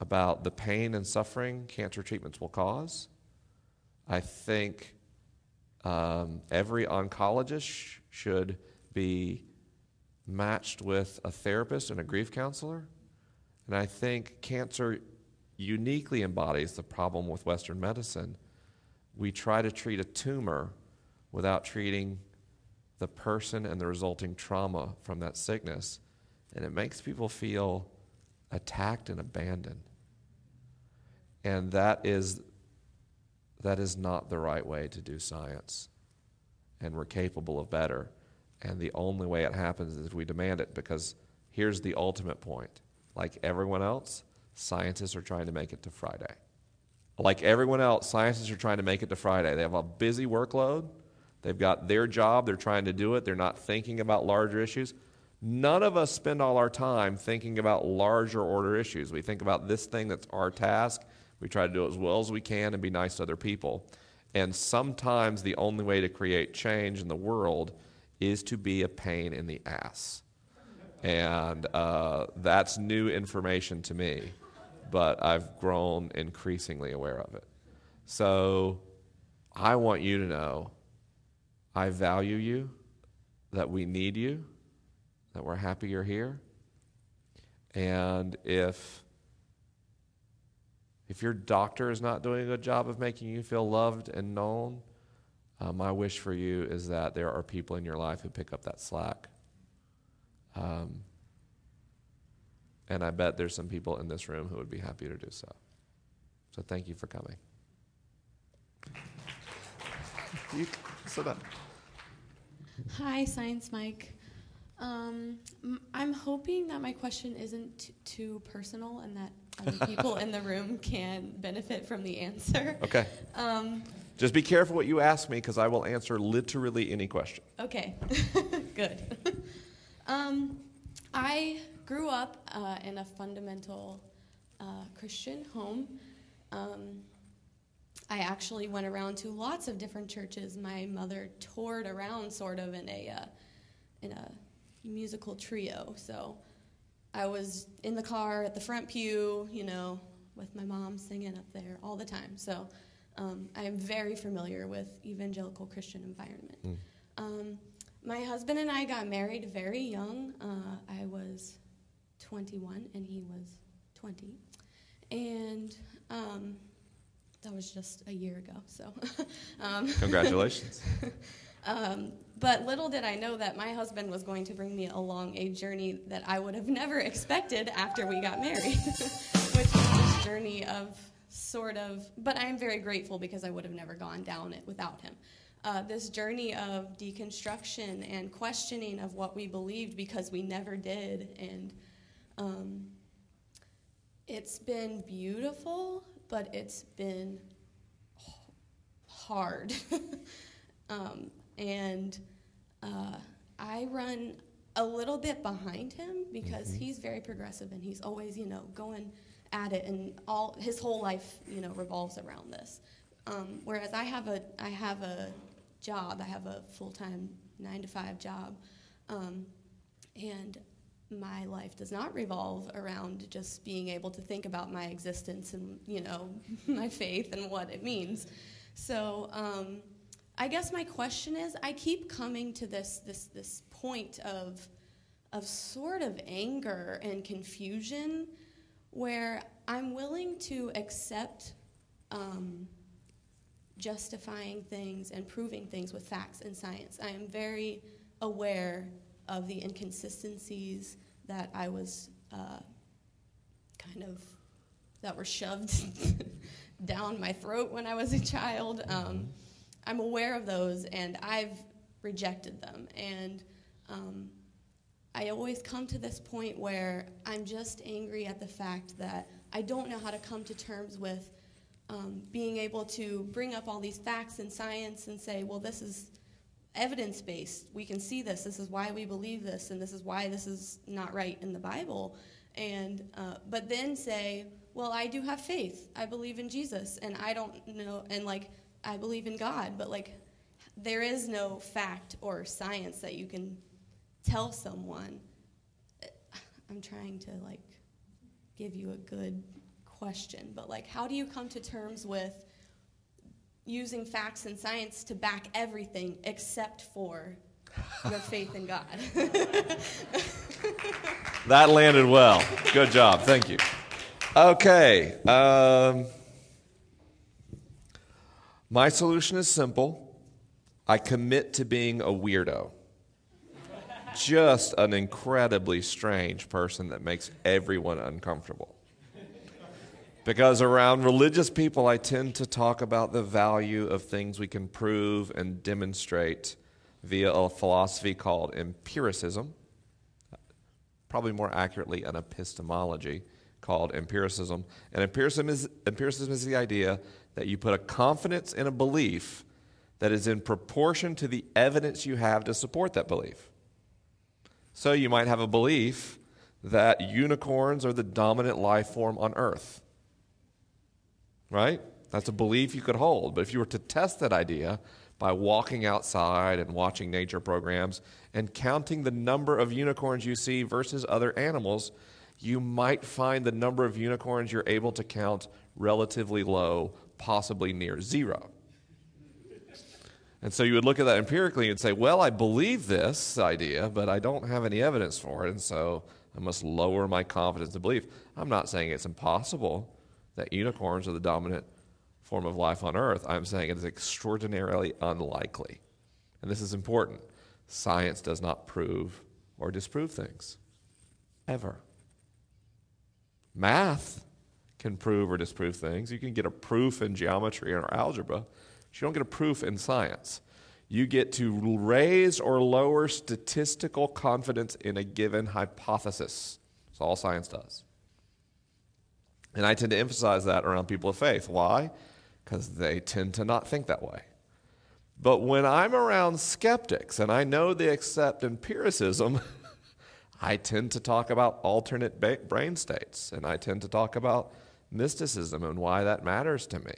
about the pain and suffering cancer treatments will cause. I think um, every oncologist should be matched with a therapist and a grief counselor. And I think cancer uniquely embodies the problem with Western medicine. We try to treat a tumor without treating the person and the resulting trauma from that sickness and it makes people feel attacked and abandoned. And that is, that is not the right way to do science. And we're capable of better. And the only way it happens is if we demand it, because here's the ultimate point. Like everyone else, scientists are trying to make it to Friday. Like everyone else, scientists are trying to make it to Friday. They have a busy workload. They've got their job. They're trying to do it. They're not thinking about larger issues. None of us spend all our time thinking about larger order issues. We think about this thing that's our task. We try to do it as well as we can and be nice to other people. And sometimes the only way to create change in the world is to be a pain in the ass. And uh, that's new information to me, but I've grown increasingly aware of it. So I want you to know I value you, that we need you that we're happy you're here. And if if your doctor is not doing a good job of making you feel loved and known, uh, my wish for you is that there are people in your life who pick up that slack. Um, and I bet there's some people in this room who would be happy to do so. So thank you for coming. You sit down. Hi, Science Mike. Um, I'm hoping that my question isn't t- too personal and that other people in the room can benefit from the answer. Okay. Um, Just be careful what you ask me because I will answer literally any question. Okay, good. um, I grew up uh, in a fundamental uh, Christian home. Um, I actually went around to lots of different churches. My mother toured around sort of in a uh, in a musical trio. So I was in the car at the front pew, you know, with my mom singing up there all the time. So um, I'm very familiar with evangelical Christian environment. Mm. Um, my husband and I got married very young. Uh, I was 21 and he was 20. And um, that was just a year ago. So, um, congratulations. Um, but little did I know that my husband was going to bring me along a journey that I would have never expected after we got married, which is this journey of sort of, but I am very grateful because I would have never gone down it without him. Uh, this journey of deconstruction and questioning of what we believed because we never did. And um, it's been beautiful, but it's been hard. um, and uh, I run a little bit behind him because he's very progressive and he's always, you know, going at it and all his whole life, you know, revolves around this. Um, whereas I have a I have a job, I have a full time nine to five job, um, and my life does not revolve around just being able to think about my existence and you know my faith and what it means. So um, I guess my question is, I keep coming to this this this point of of sort of anger and confusion where I'm willing to accept um, justifying things and proving things with facts and science. I am very aware of the inconsistencies that I was uh, kind of that were shoved down my throat when I was a child. Um, I'm aware of those, and I've rejected them. And um, I always come to this point where I'm just angry at the fact that I don't know how to come to terms with um, being able to bring up all these facts and science and say, well, this is evidence based. We can see this. This is why we believe this, and this is why this is not right in the Bible. And uh, but then say, well, I do have faith. I believe in Jesus, and I don't know, and like I believe in God, but like there is no fact or science that you can tell someone. I'm trying to like give you a good question, but like how do you come to terms with using facts and science to back everything except for your faith in God? That landed well. Good job. Thank you. Okay. Um, my solution is simple I commit to being a weirdo. Just an incredibly strange person that makes everyone uncomfortable. Because around religious people, I tend to talk about the value of things we can prove and demonstrate via a philosophy called empiricism, probably more accurately, an epistemology called empiricism. And empiricism is, empiricism is the idea that you put a confidence in a belief that is in proportion to the evidence you have to support that belief. So you might have a belief that unicorns are the dominant life form on Earth right? That's a belief you could hold. But if you were to test that idea by walking outside and watching nature programs and counting the number of unicorns you see versus other animals, you might find the number of unicorns you're able to count relatively low, possibly near zero. And so you would look at that empirically and say, well, I believe this idea, but I don't have any evidence for it, and so I must lower my confidence in belief. I'm not saying it's impossible that unicorns are the dominant form of life on Earth. I'm saying it is extraordinarily unlikely. And this is important. Science does not prove or disprove things, ever. Math can prove or disprove things. You can get a proof in geometry or algebra, you don't get a proof in science. You get to raise or lower statistical confidence in a given hypothesis. That's all science does. And I tend to emphasize that around people of faith. Why? Because they tend to not think that way. But when I'm around skeptics and I know they accept empiricism, I tend to talk about alternate brain states and I tend to talk about mysticism and why that matters to me.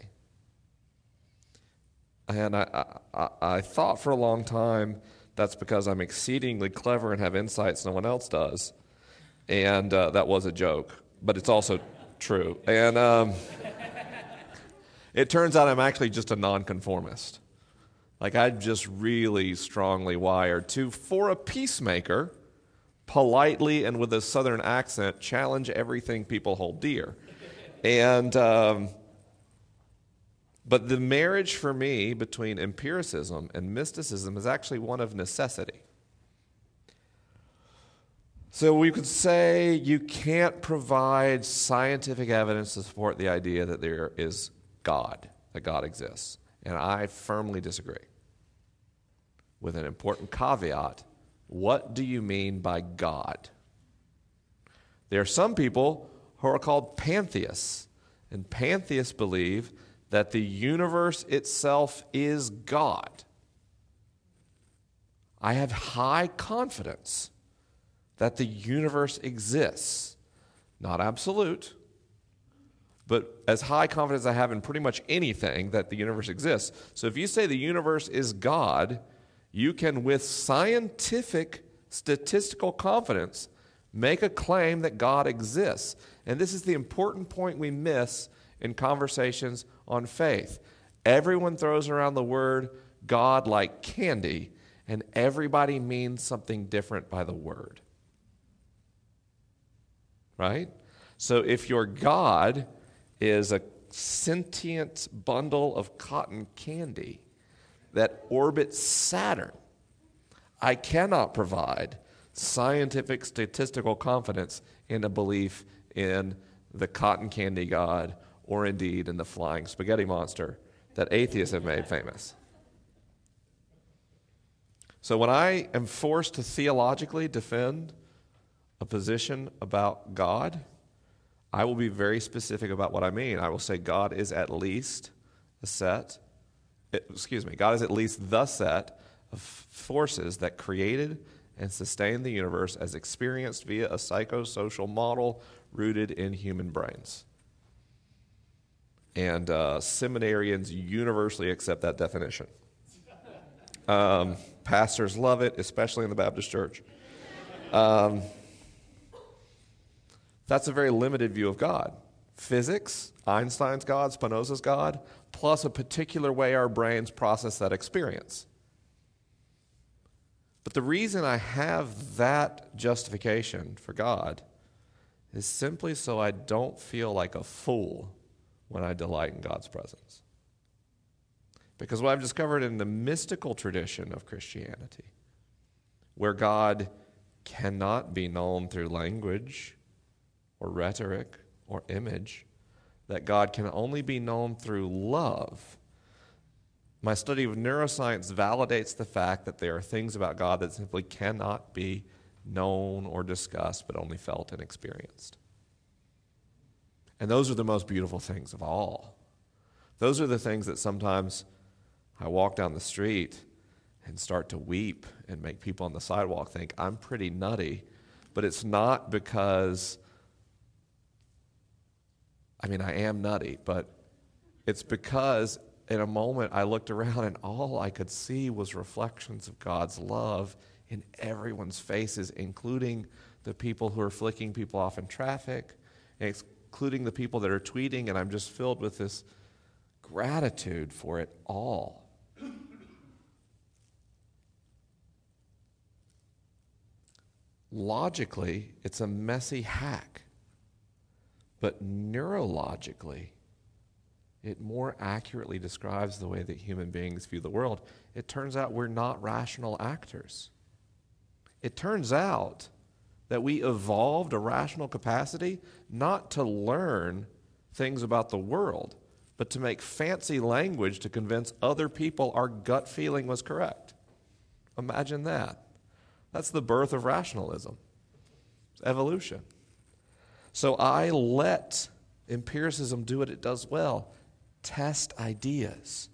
And I, I, I thought for a long time that's because I'm exceedingly clever and have insights no one else does. And uh, that was a joke, but it's also true. And um, it turns out I'm actually just a nonconformist. Like I'm just really strongly wired to, for a peacemaker, politely and with a southern accent, challenge everything people hold dear. And um, but the marriage for me between empiricism and mysticism is actually one of necessity. So we could say you can't provide scientific evidence to support the idea that there is God, that God exists. And I firmly disagree. With an important caveat what do you mean by God? There are some people who are called pantheists, and pantheists believe that the universe itself is God. I have high confidence that the universe exists. Not absolute, but as high confidence I have in pretty much anything that the universe exists. So if you say the universe is God, you can, with scientific statistical confidence, make a claim that God exists. And this is the important point we miss in conversations on faith. Everyone throws around the word God like candy, and everybody means something different by the word. Right? So if your God is a sentient bundle of cotton candy that orbits Saturn, I cannot provide scientific statistical confidence in a belief in the cotton candy god or indeed in the flying spaghetti monster that atheists have made famous. So when I am forced to theologically defend a position about God, I will be very specific about what I mean. I will say God is at least a set, excuse me, God is at least the set of forces that created and sustained the universe as experienced via a psychosocial model rooted in human brains. And uh, seminarians universally accept that definition. Um, pastors love it, especially in the Baptist church. Um, that's a very limited view of God. Physics, Einstein's God, Spinoza's God, plus a particular way our brains process that experience. But the reason I have that justification for God is simply so I don't feel like a fool when I delight in God's presence. Because what I've discovered in the mystical tradition of Christianity, where God cannot be known through language or rhetoric or image, that God can only be known through love. My study of neuroscience validates the fact that there are things about God that simply cannot be known or discussed, but only felt and experienced. And those are the most beautiful things of all. Those are the things that sometimes I walk down the street and start to weep and make people on the sidewalk think I'm pretty nutty. But it's not because, I mean, I am nutty, but it's because in a moment I looked around and all I could see was reflections of God's love in everyone's faces, including the people who are flicking people off in traffic, including the people that are tweeting, and I'm just filled with this gratitude for it all. Logically, it's a messy hack, but neurologically, it more accurately describes the way that human beings view the world. It turns out we're not rational actors. It turns out that we evolved a rational capacity not to learn things about the world, but to make fancy language to convince other people our gut feeling was correct. Imagine that. That's the birth of rationalism, it's evolution. So I let empiricism do what it does well test ideas,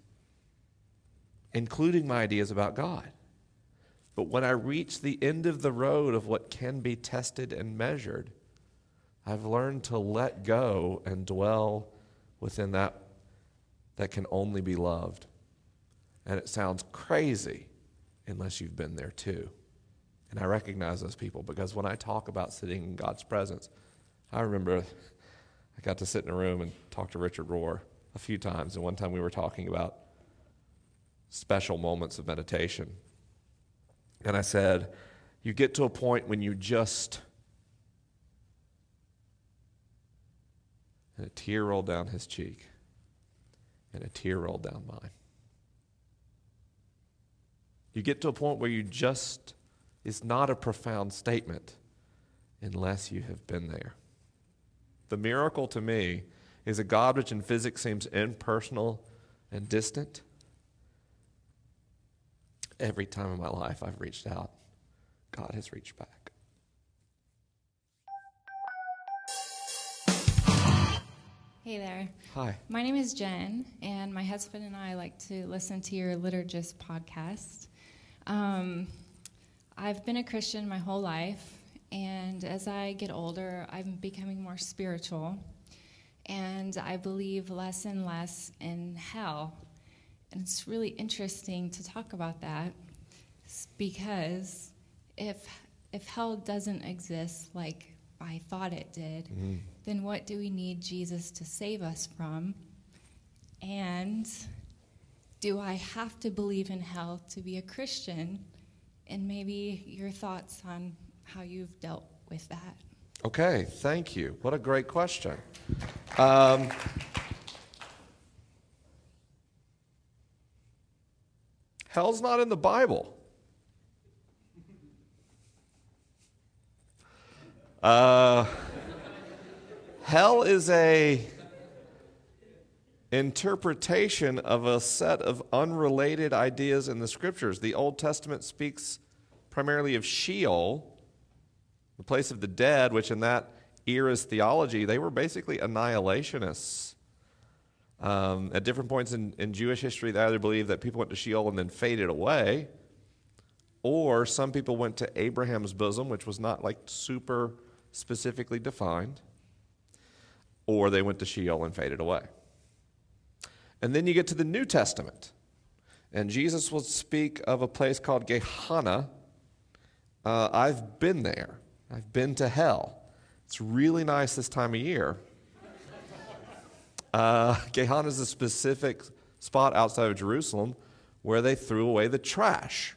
including my ideas about God. But when I reach the end of the road of what can be tested and measured, I've learned to let go and dwell within that that can only be loved. And it sounds crazy unless you've been there too. And I recognize those people because when I talk about sitting in God's presence, I remember I got to sit in a room and talk to Richard Rohr a few times. And one time we were talking about special moments of meditation. And I said, You get to a point when you just. And a tear rolled down his cheek, and a tear rolled down mine. You get to a point where you just, it's not a profound statement unless you have been there. The miracle to me is a God which in physics seems impersonal and distant every time in my life I've reached out, God has reached back. Hey there. Hi. My name is Jen, and my husband and I like to listen to your Liturgist podcast. Um, I've been a Christian my whole life, And as I get older, I'm becoming more spiritual. And I believe less and less in hell. And it's really interesting to talk about that because if, if hell doesn't exist like I thought it did, mm-hmm. then what do we need Jesus to save us from? And do I have to believe in hell to be a Christian? And maybe your thoughts on how you've dealt with that. Okay, thank you. What a great question. Um, hell's not in the Bible. Uh, hell is a interpretation of a set of unrelated ideas in the scriptures. The Old Testament speaks primarily of Sheol, the place of the dead, which in that era's theology, they were basically annihilationists. Um, at different points in, in Jewish history, they either believed that people went to Sheol and then faded away, or some people went to Abraham's bosom, which was not like super specifically defined, or they went to Sheol and faded away. And then you get to the New Testament, and Jesus will speak of a place called Gehenna. Uh, I've been there, I've been to hell. It's really nice this time of year. Uh, is a specific spot outside of Jerusalem where they threw away the trash.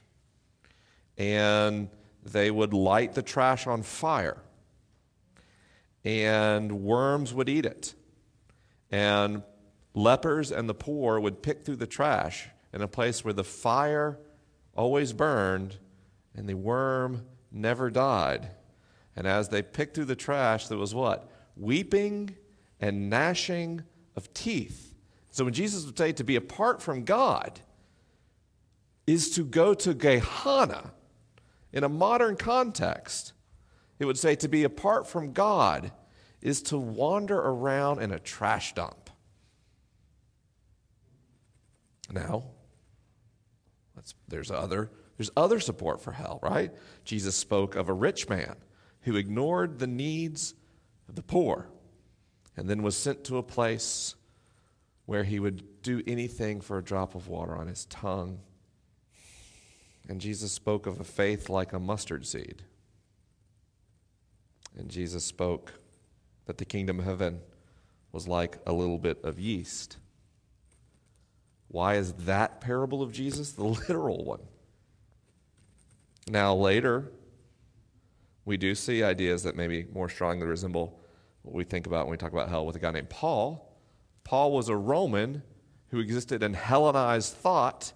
And they would light the trash on fire and worms would eat it. And lepers and the poor would pick through the trash in a place where the fire always burned and the worm never died. And as they picked through the trash, there was what? Weeping and gnashing of teeth. So when Jesus would say to be apart from God is to go to Gehenna in a modern context, it would say to be apart from God is to wander around in a trash dump. Now, there's other, there's other support for hell, right? Jesus spoke of a rich man who ignored the needs of the poor and then was sent to a place where he would do anything for a drop of water on his tongue. And Jesus spoke of a faith like a mustard seed. And Jesus spoke that the kingdom of heaven was like a little bit of yeast. Why is that parable of Jesus the literal one? Now, later, we do see ideas that maybe more strongly resemble what we think about when we talk about hell with a guy named Paul. Paul was a Roman who existed in Hellenized thought,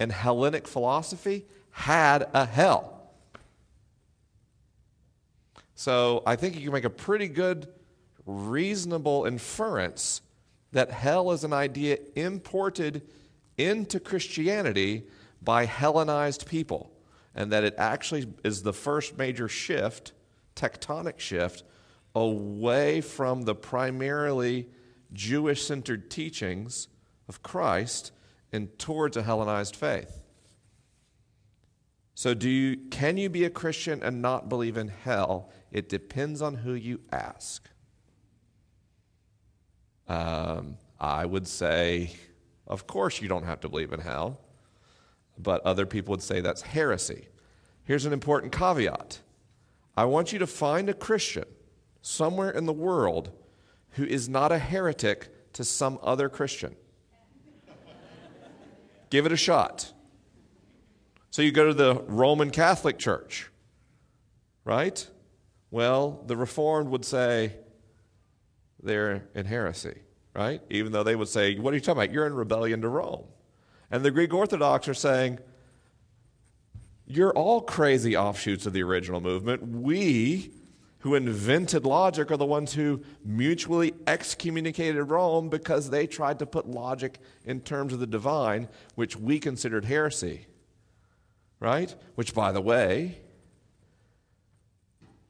and Hellenic philosophy had a hell. So I think you can make a pretty good, reasonable inference that hell is an idea imported into Christianity by Hellenized people, and that it actually is the first major shift, tectonic shift, away from the primarily Jewish centered teachings of Christ and towards a Hellenized faith. So, do you, can you be a Christian and not believe in hell? It depends on who you ask. Um, I would say, of course, you don't have to believe in hell, but other people would say that's heresy. Here's an important caveat I want you to find a Christian somewhere in the world who is not a heretic to some other Christian. Give it a shot. So you go to the Roman Catholic Church, right? Well, the Reformed would say they're in heresy, right? Even though they would say, What are you talking about? You're in rebellion to Rome. And the Greek Orthodox are saying, You're all crazy offshoots of the original movement. We, who invented logic, are the ones who mutually excommunicated Rome because they tried to put logic in terms of the divine, which we considered heresy right? Which, by the way,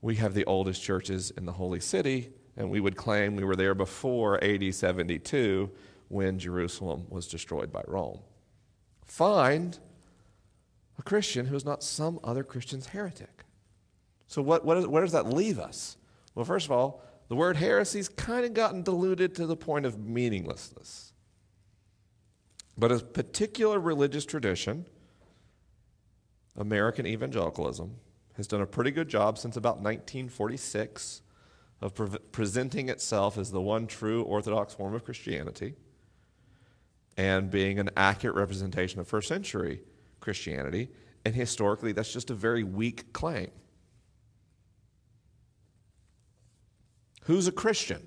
we have the oldest churches in the Holy City, and we would claim we were there before AD 72 when Jerusalem was destroyed by Rome. Find a Christian who is not some other Christian's heretic. So, what, what is, where does that leave us? Well, first of all, the word heresy's kind of gotten diluted to the point of meaninglessness. But a particular religious tradition, American evangelicalism, has done a pretty good job since about 1946 of pre- presenting itself as the one true Orthodox form of Christianity and being an accurate representation of first century Christianity. And historically, that's just a very weak claim. Who's a Christian?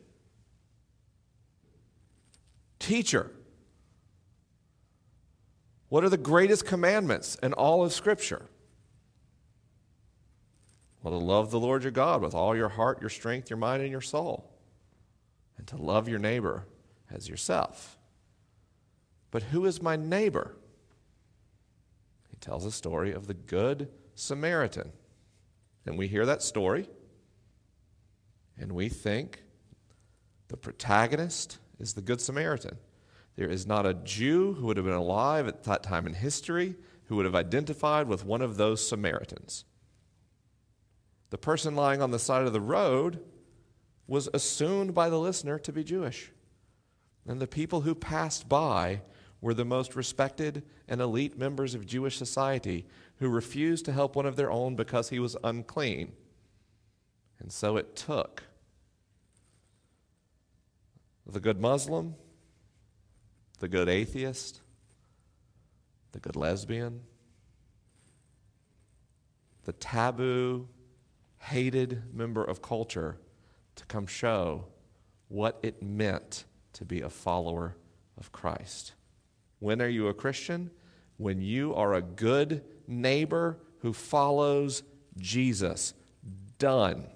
Teacher. What are the greatest commandments in all of Scripture? Well, to love the Lord your God with all your heart, your strength, your mind, and your soul, and to love your neighbor as yourself. But who is my neighbor? He tells a story of the Good Samaritan. And we hear that story, and we think the protagonist is the Good Samaritan. There is not a Jew who would have been alive at that time in history who would have identified with one of those Samaritans. The person lying on the side of the road was assumed by the listener to be Jewish. And the people who passed by were the most respected and elite members of Jewish society who refused to help one of their own because he was unclean. And so it took the good Muslim, the good atheist, the good lesbian, the taboo, hated member of culture to come show what it meant to be a follower of Christ. When are you a Christian? When you are a good neighbor who follows Jesus. Done.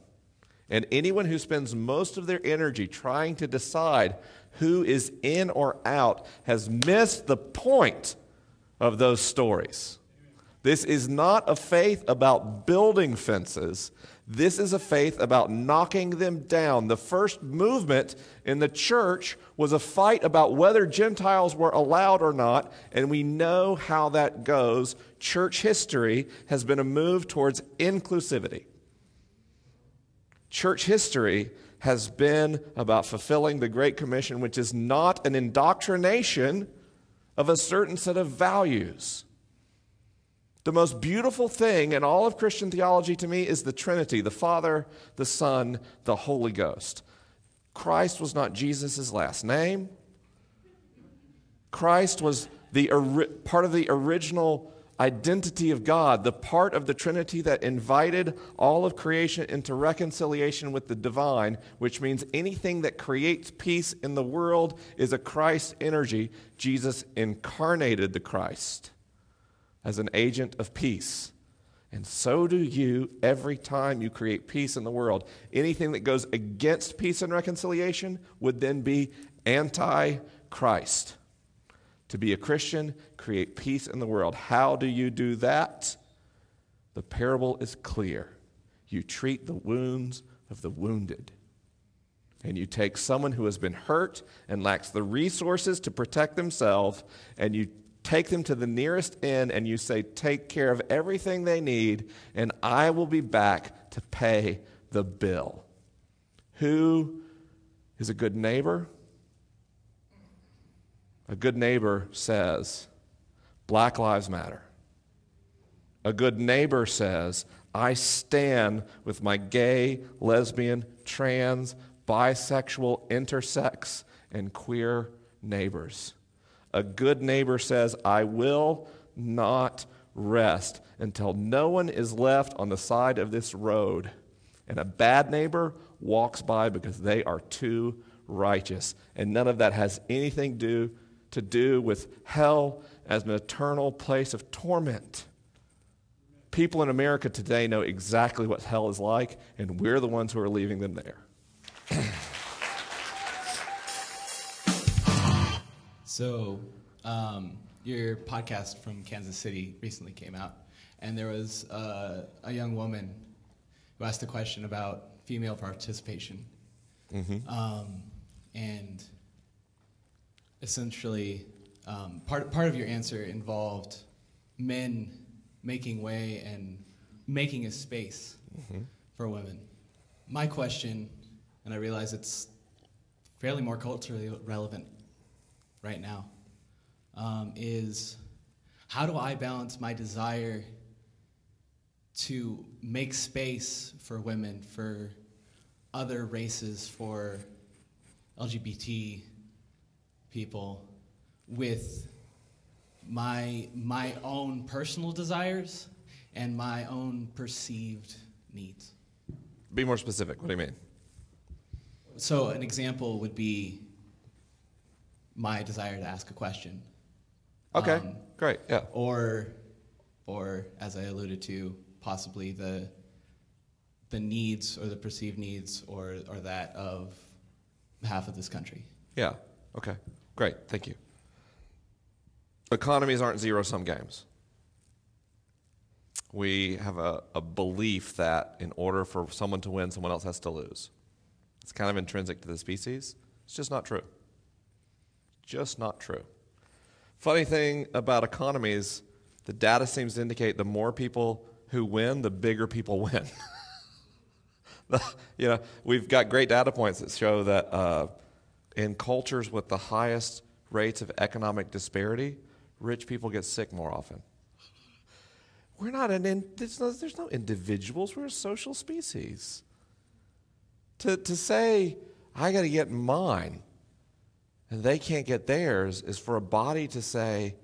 And anyone who spends most of their energy trying to decide who is in or out has missed the point of those stories. This is not a faith about building fences. This is a faith about knocking them down. The first movement in the church was a fight about whether Gentiles were allowed or not, and we know how that goes. Church history has been a move towards inclusivity. Church history has been about fulfilling the Great Commission, which is not an indoctrination of a certain set of values. The most beautiful thing in all of Christian theology to me is the Trinity the Father, the Son, the Holy Ghost. Christ was not Jesus' last name. Christ was the part of the original identity of God, the part of the Trinity that invited all of creation into reconciliation with the divine, which means anything that creates peace in the world is a Christ energy. Jesus incarnated the Christ as an agent of peace. And so do you every time you create peace in the world. Anything that goes against peace and reconciliation would then be anti Christ. To be a Christian, create peace in the world. How do you do that? The parable is clear. You treat the wounds of the wounded. And you take someone who has been hurt and lacks the resources to protect themselves, and you take them to the nearest inn and you say, Take care of everything they need, and I will be back to pay the bill. Who is a good neighbor? A good neighbor says, Black Lives Matter. A good neighbor says, I stand with my gay, lesbian, trans, bisexual, intersex, and queer neighbors. A good neighbor says, I will not rest until no one is left on the side of this road. And a bad neighbor walks by because they are too righteous. And none of that has anything to do, to do with hell as an eternal place of torment. People in America today know exactly what hell is like, and we're the ones who are leaving them there. So, um, your podcast from Kansas City recently came out, and there was uh, a young woman who asked a question about female participation. Mm-hmm. Um, and essentially, um, part, part of your answer involved men making way and making a space for women. My question, and I realize it's fairly more culturally relevant right now, um, is how do I balance my desire to make space for women, for other races, for LGBT people, with my my own personal desires and my own perceived needs. Be more specific. What do you mean? So an example would be my desire to ask a question. Okay, Um, great. Yeah. Or or as I alluded to, possibly the the needs or the perceived needs or or that of half of this country. Yeah. Okay. Great. Thank you. Economies aren't zero sum games. We have a, a belief that in order for someone to win, someone else has to lose. It's kind of intrinsic to the species. It's just not true. Just not true. Funny thing about economies, the data seems to indicate the more people who win, the bigger people win. you know, we've got great data points that show that uh, in cultures with the highest rates of economic disparity, rich people get sick more often. We're not an in, there's, no, there's no individuals. We're a social species. To to say I got to get mine, and they can't get theirs, is for a body to say,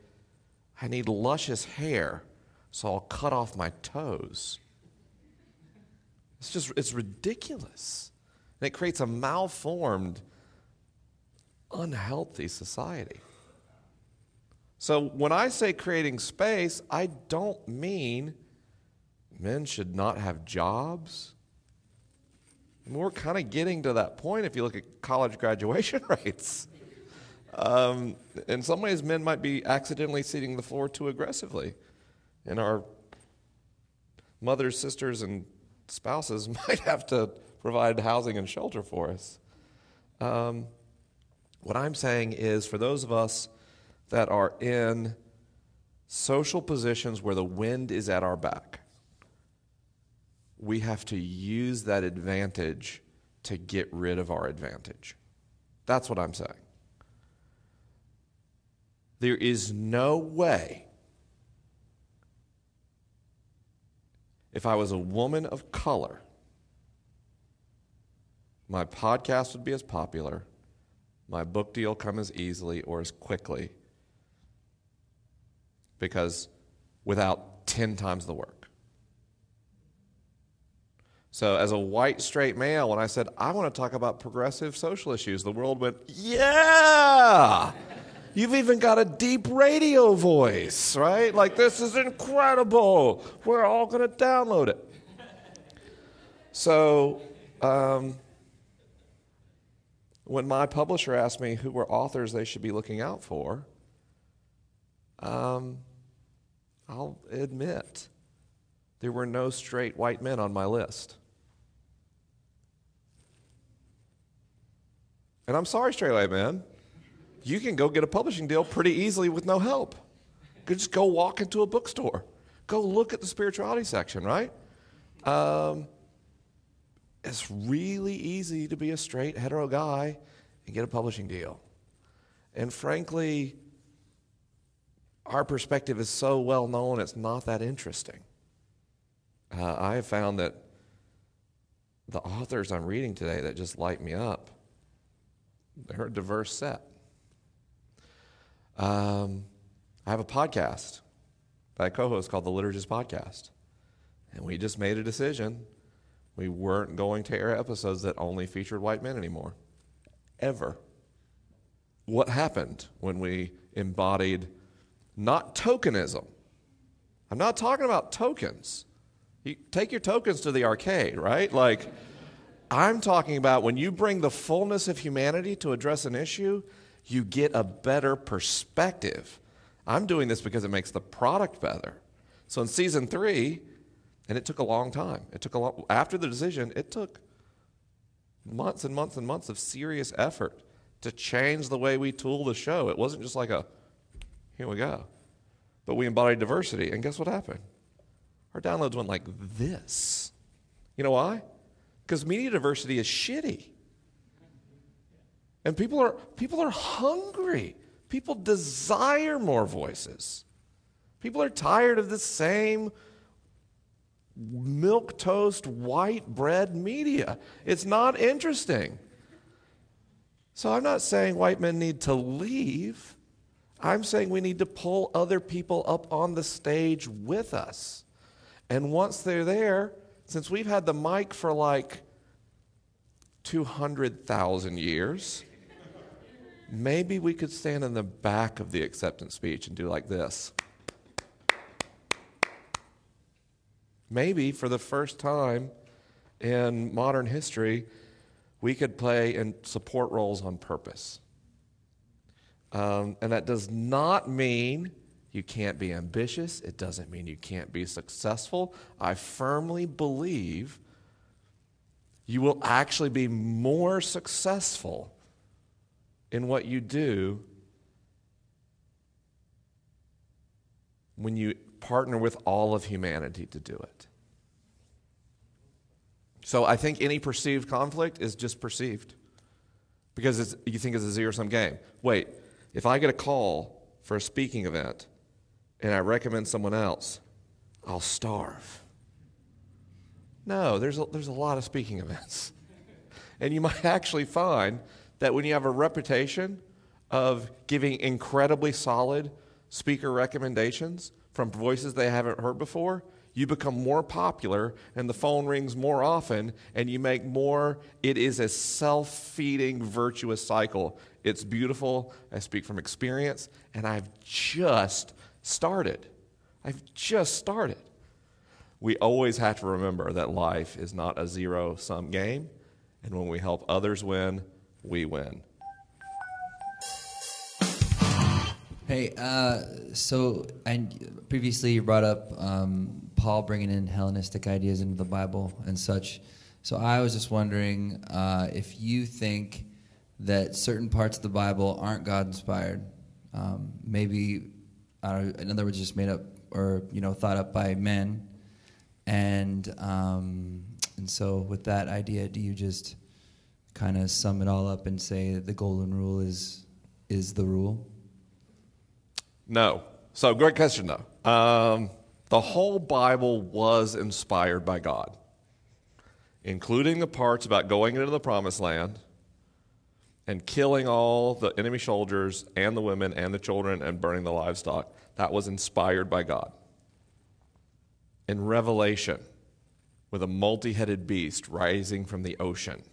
I need luscious hair, so I'll cut off my toes. It's just, it's ridiculous. And it creates a malformed, unhealthy society. So when I say creating space, I don't mean men should not have jobs. We're kind of getting to that point if you look at college graduation rates. Um, in some ways, men might be accidentally ceding the floor too aggressively. And our mothers, sisters, and spouses might have to provide housing and shelter for us. Um, what I'm saying is for those of us that are in social positions where the wind is at our back, we have to use that advantage to get rid of our advantage. That's what I'm saying. There is no way, if I was a woman of color, my podcast would be as popular, my book deal come as easily or as quickly, because without 10 times the work. So, as a white straight male, when I said, I want to talk about progressive social issues, the world went, Yeah! You've even got a deep radio voice, right? Like, this is incredible. We're all going to download it. So, um, when my publisher asked me who were authors they should be looking out for, um, I'll admit there were no straight white men on my list. And I'm sorry, straight white men. You can go get a publishing deal pretty easily with no help. You just go walk into a bookstore, go look at the spirituality section, right? Um, it's really easy to be a straight hetero guy and get a publishing deal. And frankly, our perspective is so well known, it's not that interesting. Uh, I have found that the authors I'm reading today that just light me up, they're a diverse set. Um, I have a podcast that I co host called the Liturgist Podcast. And we just made a decision. We weren't going to air episodes that only featured white men anymore. Ever. What happened when we embodied not tokenism? I'm not talking about tokens. You take your tokens to the arcade, right? Like, I'm talking about when you bring the fullness of humanity to address an issue, you get a better perspective. I'm doing this because it makes the product better. So in season three, and it took a long time. It took a long after the decision. It took months and months and months of serious effort to change the way we tool the show. It wasn't just like a here we go, but we embodied diversity. And guess what happened? Our downloads went like this. You know why? Because media diversity is shitty. And people are, people are hungry. People desire more voices. People are tired of the same milk toast, white bread media. It's not interesting. So I'm not saying white men need to leave. I'm saying we need to pull other people up on the stage with us. And once they're there, since we've had the mic for like 200,000 years, maybe we could stand in the back of the acceptance speech and do like this. Maybe for the first time in modern history, we could play in support roles on purpose. Um, and that does not mean you can't be ambitious. It doesn't mean you can't be successful. I firmly believe you will actually be more successful in what you do when you partner with all of humanity to do it. So I think any perceived conflict is just perceived because you think it's a zero sum game. Wait, if I get a call for a speaking event and I recommend someone else, I'll starve. No, there's a, there's a lot of speaking events. and you might actually find that when you have a reputation of giving incredibly solid speaker recommendations from voices they haven't heard before, you become more popular and the phone rings more often and you make more. It is a self feeding, virtuous cycle. It's beautiful. I speak from experience and I've just started. I've just started. We always have to remember that life is not a zero sum game. And when we help others win, we win. Hey, uh, so and previously you brought up um, Paul bringing in Hellenistic ideas into the Bible and such. So I was just wondering uh, if you think that certain parts of the Bible aren't God inspired, um, maybe, in other words, just made up or you know thought up by men, and um, and so with that idea, do you just kind of sum it all up and say that the golden rule is is the rule? No. So, great question, though. Um, the whole Bible was inspired by God, including the parts about going into the promised land and killing all the enemy soldiers and the women and the children and burning the livestock. That was inspired by God. In Revelation, with a multi headed beast rising from the ocean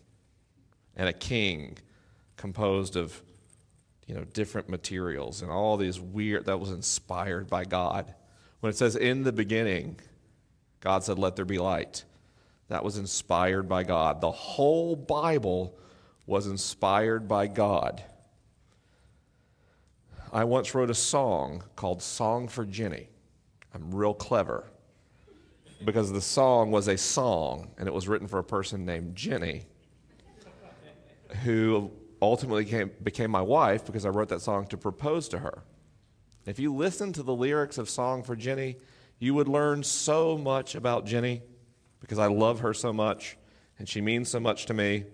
and a king composed of you know, different materials and all these weird, that was inspired by God. When it says in the beginning, God said, let there be light, that was inspired by God. The whole Bible was inspired by God. I once wrote a song called Song for Jenny. I'm real clever because the song was a song and it was written for a person named Jenny who ultimately came, became my wife because I wrote that song to propose to her. If you listen to the lyrics of Song for Jenny, you would learn so much about Jenny because I love her so much and she means so much to me.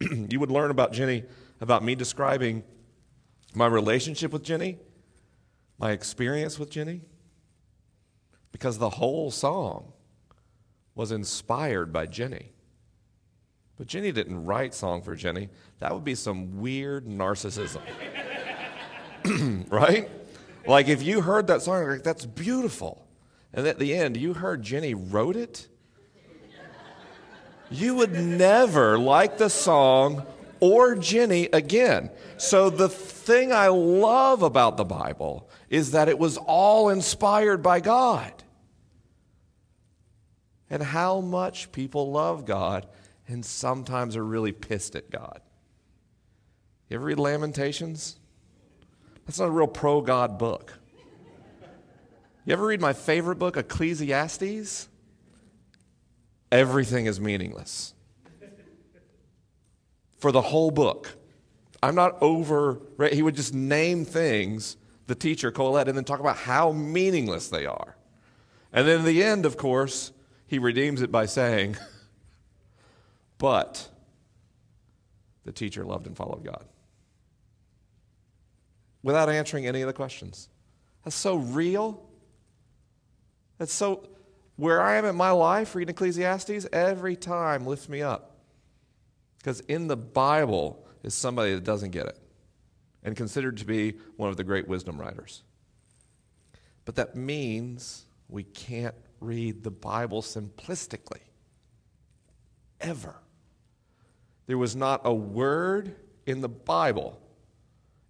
you would learn about Jenny, about me describing my relationship with Jenny, my experience with Jenny, because the whole song was inspired by Jenny. But Jenny didn't write Song for Jenny. That would be some weird narcissism. right? Like if you heard that song, like, that's beautiful. And at the end, you heard Jenny wrote it, you would never like the song or Jenny again. So the thing I love about the Bible is that it was all inspired by God. And how much people love God and sometimes are really pissed at God. You ever read Lamentations? That's not a real pro God book. You ever read my favorite book, Ecclesiastes? Everything is meaningless. For the whole book. I'm not over, right? He would just name things, the teacher, Qoheleth, and then talk about how meaningless they are. And then in the end, of course, he redeems it by saying, but the teacher loved and followed God. Without answering any of the questions. That's so real. That's so, where I am in my life, reading Ecclesiastes, every time lifts me up. Because in the Bible is somebody that doesn't get it and considered to be one of the great wisdom writers. But that means we can't read the Bible simplistically. Ever. There was not a word in the Bible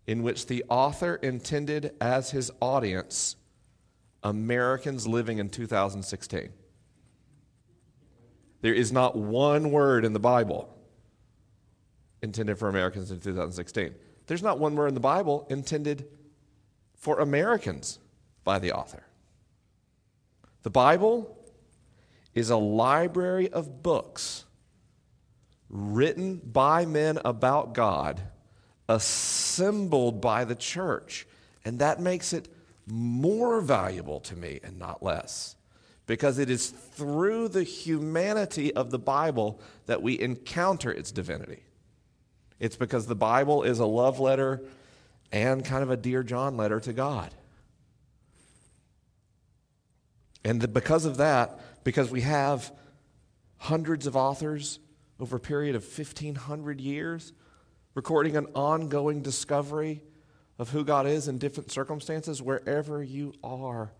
in which the author intended as his audience Americans living in 2016. There is not one word in the Bible intended for Americans in 2016. There's not one word in the Bible intended for Americans by the author. The Bible is a library of books written by men about God, assembled by the church. And that makes it more valuable to me and not less. Because it is through the humanity of the Bible that we encounter its divinity. It's because the Bible is a love letter and kind of a Dear John letter to God. And the, because of that, because we have hundreds of authors over a period of 1,500 years, recording an ongoing discovery of who God is in different circumstances, wherever you are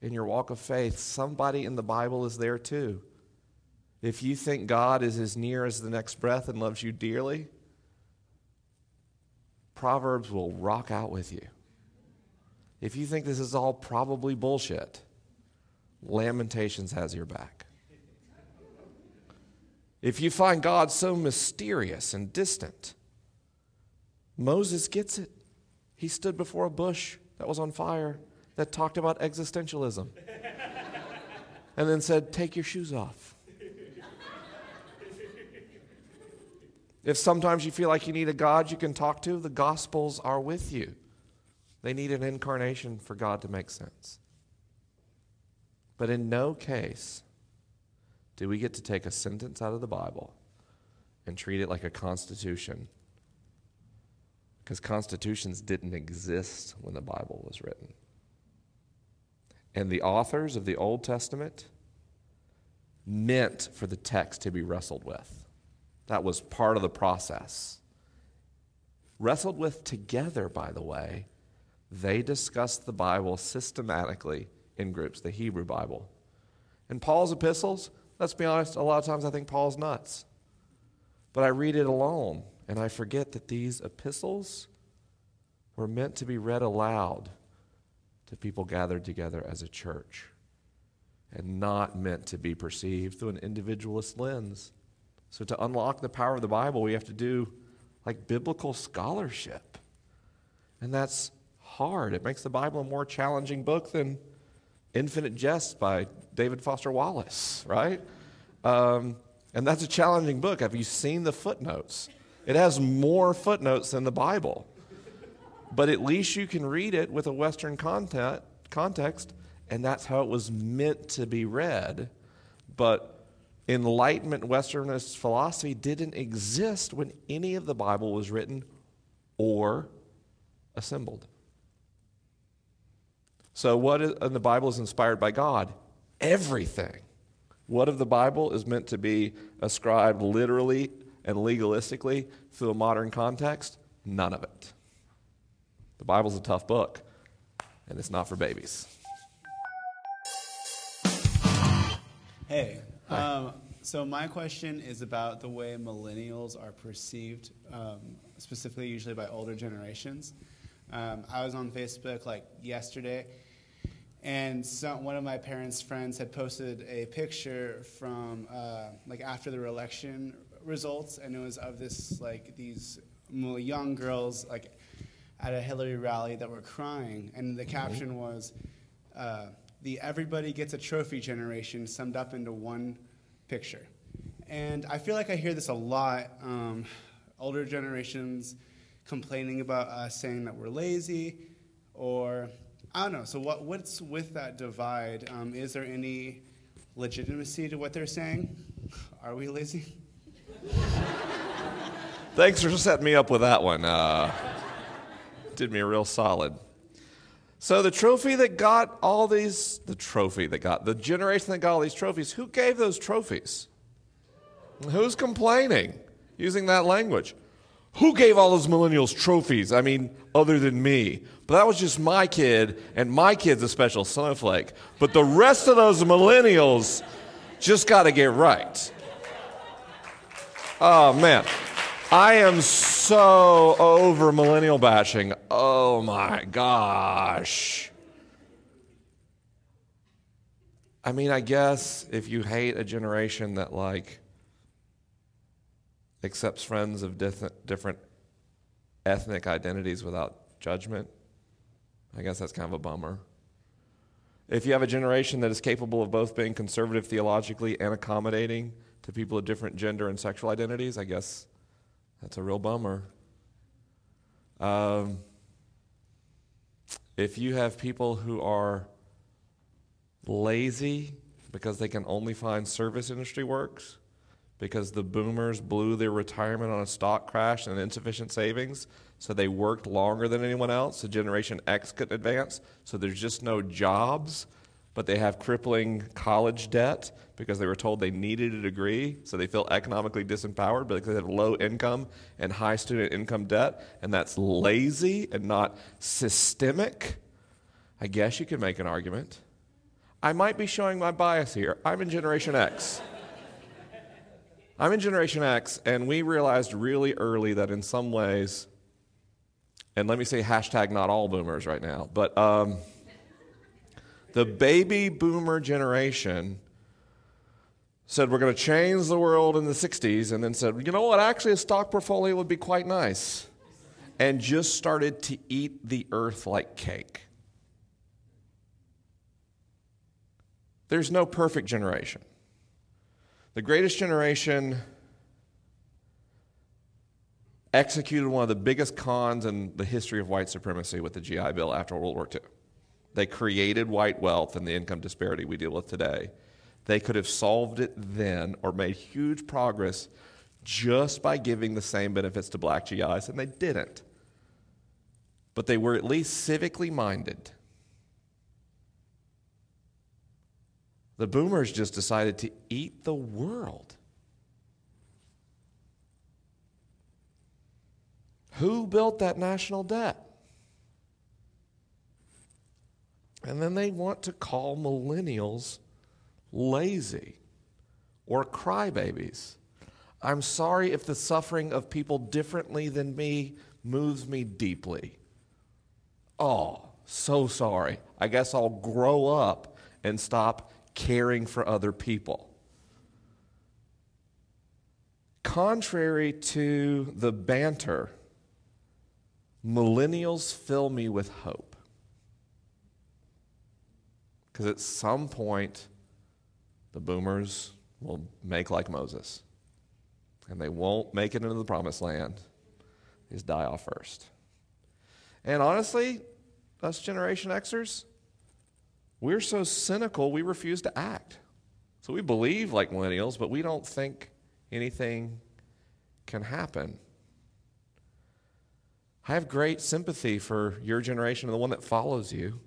in your walk of faith, somebody in the Bible is there too. If you think God is as near as the next breath and loves you dearly, Proverbs will rock out with you. If you think this is all probably bullshit, Lamentations has your back. If you find God so mysterious and distant, Moses gets it. He stood before a bush that was on fire that talked about existentialism and then said, Take your shoes off. If sometimes you feel like you need a God you can talk to, the Gospels are with you. They need an incarnation for God to make sense. But in no case do we get to take a sentence out of the Bible and treat it like a constitution. Because constitutions didn't exist when the Bible was written. And the authors of the Old Testament meant for the text to be wrestled with. That was part of the process. Wrestled with together, by the way, they discussed the Bible systematically in groups, the Hebrew Bible. And Paul's epistles, let's be honest, a lot of times I think Paul's nuts. But I read it alone, and I forget that these epistles were meant to be read aloud to people gathered together as a church and not meant to be perceived through an individualist lens. So, to unlock the power of the Bible, we have to do like biblical scholarship. And that's hard. It makes the Bible a more challenging book than Infinite Jest by David Foster Wallace, right? Um, and that's a challenging book. Have you seen the footnotes? It has more footnotes than the Bible. But at least you can read it with a Western content, context, and that's how it was meant to be read. But Enlightenment Westernist philosophy didn't exist when any of the Bible was written or assembled. So, what in the Bible is inspired by God? Everything. What of the Bible is meant to be ascribed literally and legalistically through a modern context? None of it. The Bible's a tough book, and it's not for babies. Hey, um, so my question is about the way millennials are perceived, um, specifically usually by older generations. Um, I was on Facebook like yesterday, and some, one of my parents' friends had posted a picture from uh, like after the election results, and it was of this like these young girls like at a Hillary rally that were crying, and the caption was uh, the "Everybody Gets a Trophy" generation summed up into one picture. And I feel like I hear this a lot. Um, older generations complaining about us saying that we're lazy, or I don't know. So what, what's with that divide? Um, is there any legitimacy to what they're saying? Are we lazy? Thanks for setting me up with that one. Uh, did me a real solid. So the trophy that got all these, the trophy that got, the generation that got all these trophies, who gave those trophies? Who's complaining using that language? Who gave all those millennials trophies? I mean, other than me. But that was just my kid, and my kid's a special snowflake. But the rest of those millennials just got to get right. Oh, man. I am so over millennial bashing. Oh my gosh. I mean, I guess if you hate a generation that like accepts friends of different ethnic identities without judgment, I guess that's kind of a bummer. If you have a generation that is capable of both being conservative theologically and accommodating to people of different gender and sexual identities, I guess that's a real bummer. Um, if you have people who are lazy because they can only find service industry works, because the boomers blew their retirement on a stock crash and insufficient savings, so they worked longer than anyone else, so Generation X couldn't advance, so there's just no jobs but they have crippling college debt because they were told they needed a degree, so they feel economically disempowered because they have low income and high student income debt, and that's lazy and not systemic. I guess you could make an argument. I might be showing my bias here. I'm in Generation X. I'm in Generation X, and we realized really early that in some ways, and let me say hashtag not all boomers right now, but um, the baby boomer generation said we're going to change the world in the 60s and then said, you know what, actually, a stock portfolio would be quite nice. And just started to eat the earth like cake. There's no perfect generation. The greatest generation executed one of the biggest cons in the history of white supremacy with the GI Bill after World War II. They created white wealth and the income disparity we deal with today. They could have solved it then or made huge progress just by giving the same benefits to black GIs, and they didn't. But they were at least civically minded. The boomers just decided to eat the world. Who built that national debt? And then they want to call millennials lazy or crybabies. I'm sorry if the suffering of people differently than me moves me deeply. Oh, so sorry. I guess I'll grow up and stop caring for other people. Contrary to the banter, millennials fill me with hope. Because at some point, the boomers will make like Moses. And they won't make it into the promised land. They just die off first. And honestly, us Generation Xers, we're so cynical, we refuse to act. So we believe like millennials, but we don't think anything can happen. I have great sympathy for your generation and the one that follows you.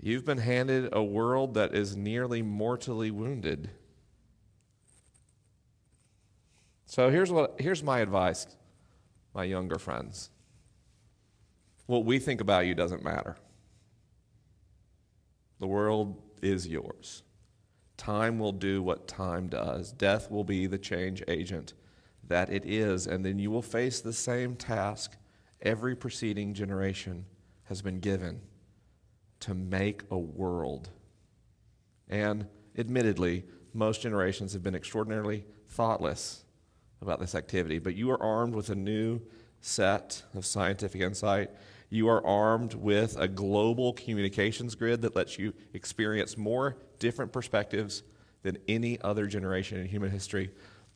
You've been handed a world that is nearly mortally wounded. So here's, what, here's my advice, my younger friends. What we think about you doesn't matter. The world is yours. Time will do what time does. Death will be the change agent that it is, and then you will face the same task every preceding generation has been given to make a world. And admittedly, most generations have been extraordinarily thoughtless about this activity, but you are armed with a new set of scientific insight. You are armed with a global communications grid that lets you experience more different perspectives than any other generation in human history.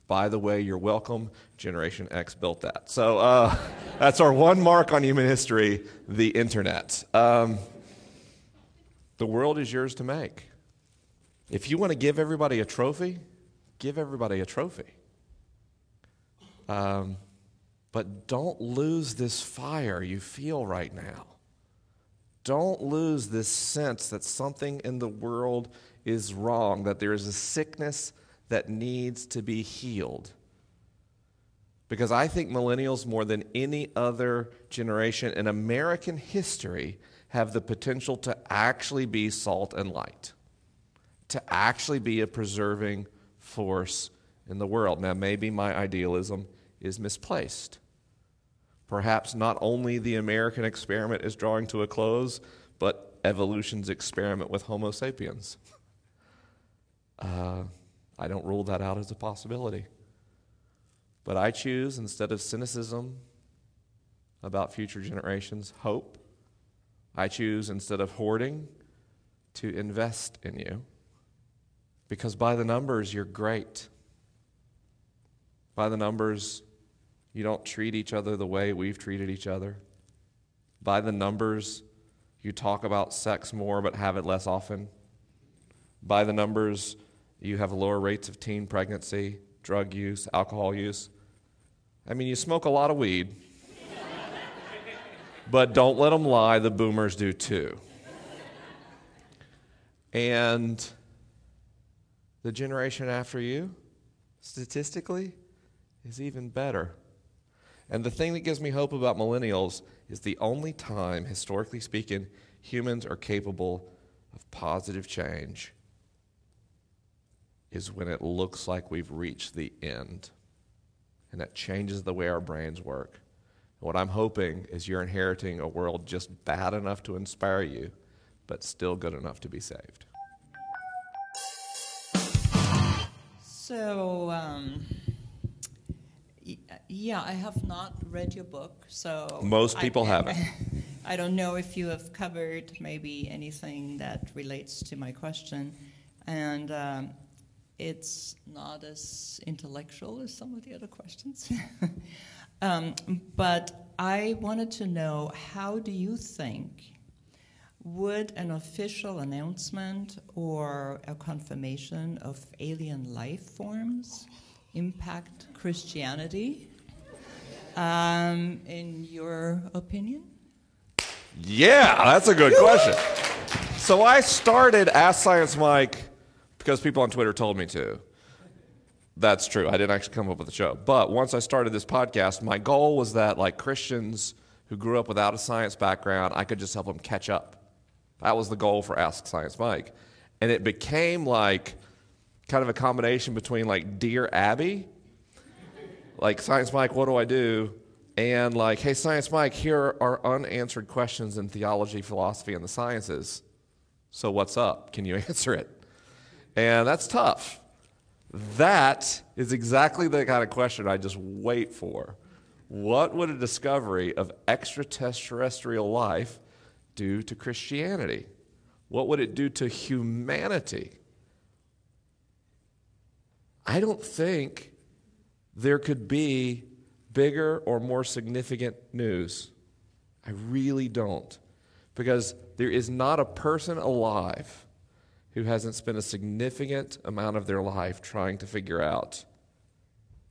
By the way, you're welcome. Generation X built that. So uh, that's our one mark on human history the internet. Um, the world is yours to make. If you want to give everybody a trophy, give everybody a trophy. Um, but don't lose this fire you feel right now. Don't lose this sense that something in the world is wrong, that there is a sickness that needs to be healed. Because I think millennials, more than any other generation in American history, have the potential to actually be salt and light, to actually be a preserving force in the world. Now, maybe my idealism is misplaced. Perhaps not only the American experiment is drawing to a close, but evolution's experiment with Homo sapiens. Uh, I don't rule that out as a possibility. But I choose, instead of cynicism about future generations, hope. I choose, instead of hoarding, to invest in you. Because by the numbers, you're great. By the numbers, you don't treat each other the way we've treated each other. By the numbers, you talk about sex more but have it less often. By the numbers, you have lower rates of teen pregnancy, drug use, alcohol use. I mean, you smoke a lot of weed, but don't let them lie, the boomers do too. And the generation after you, statistically, is even better. And the thing that gives me hope about millennials is the only time, historically speaking, humans are capable of positive change is when it looks like we've reached the end. And that changes the way our brains work. And what I'm hoping is you're inheriting a world just bad enough to inspire you, but still good enough to be saved. So, um, yeah, I have not read your book, so most people I, haven't. I don't know if you have covered maybe anything that relates to my question, and um, it's not as intellectual as some of the other questions. um, but I wanted to know how do you think would an official announcement or a confirmation of alien life forms impact Christianity? Um, in your opinion? Yeah, that's a good question. So I started Ask Science Mike because people on Twitter told me to. That's true. I didn't actually come up with the show. But once I started this podcast, my goal was that like Christians who grew up without a science background, I could just help them catch up. That was the goal for Ask Science Mike. And it became like kind of a combination between like Dear Abby like, Science Mike, what do I do? And like, hey, Science Mike, here are unanswered questions in theology, philosophy, and the sciences. So what's up? Can you answer it? And that's tough. That is exactly the kind of question I just wait for. What would a discovery of extraterrestrial life do to Christianity? What would it do to humanity? I don't think there could be bigger or more significant news. I really don't. Because there is not a person alive who hasn't spent a significant amount of their life trying to figure out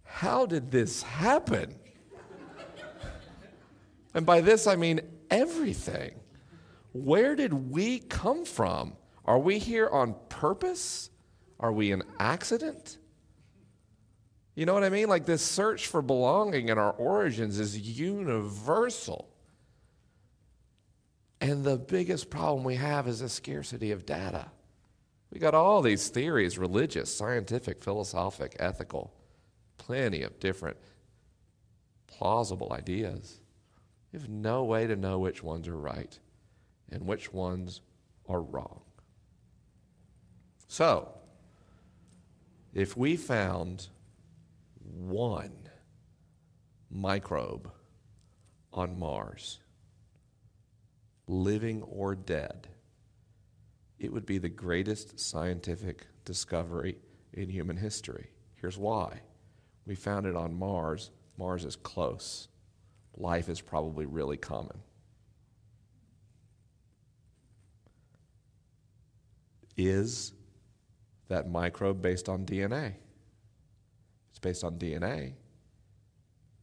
how did this happen? and by this I mean everything. Where did we come from? Are we here on purpose? Are we an accident? You know what I mean? Like this search for belonging in our origins is universal. And the biggest problem we have is a scarcity of data. We got all these theories religious, scientific, philosophic, ethical, plenty of different plausible ideas. We have no way to know which ones are right and which ones are wrong. So, if we found one microbe on Mars, living or dead, it would be the greatest scientific discovery in human history. Here's why. We found it on Mars. Mars is close. Life is probably really common. Is that microbe based on DNA? It's based on DNA,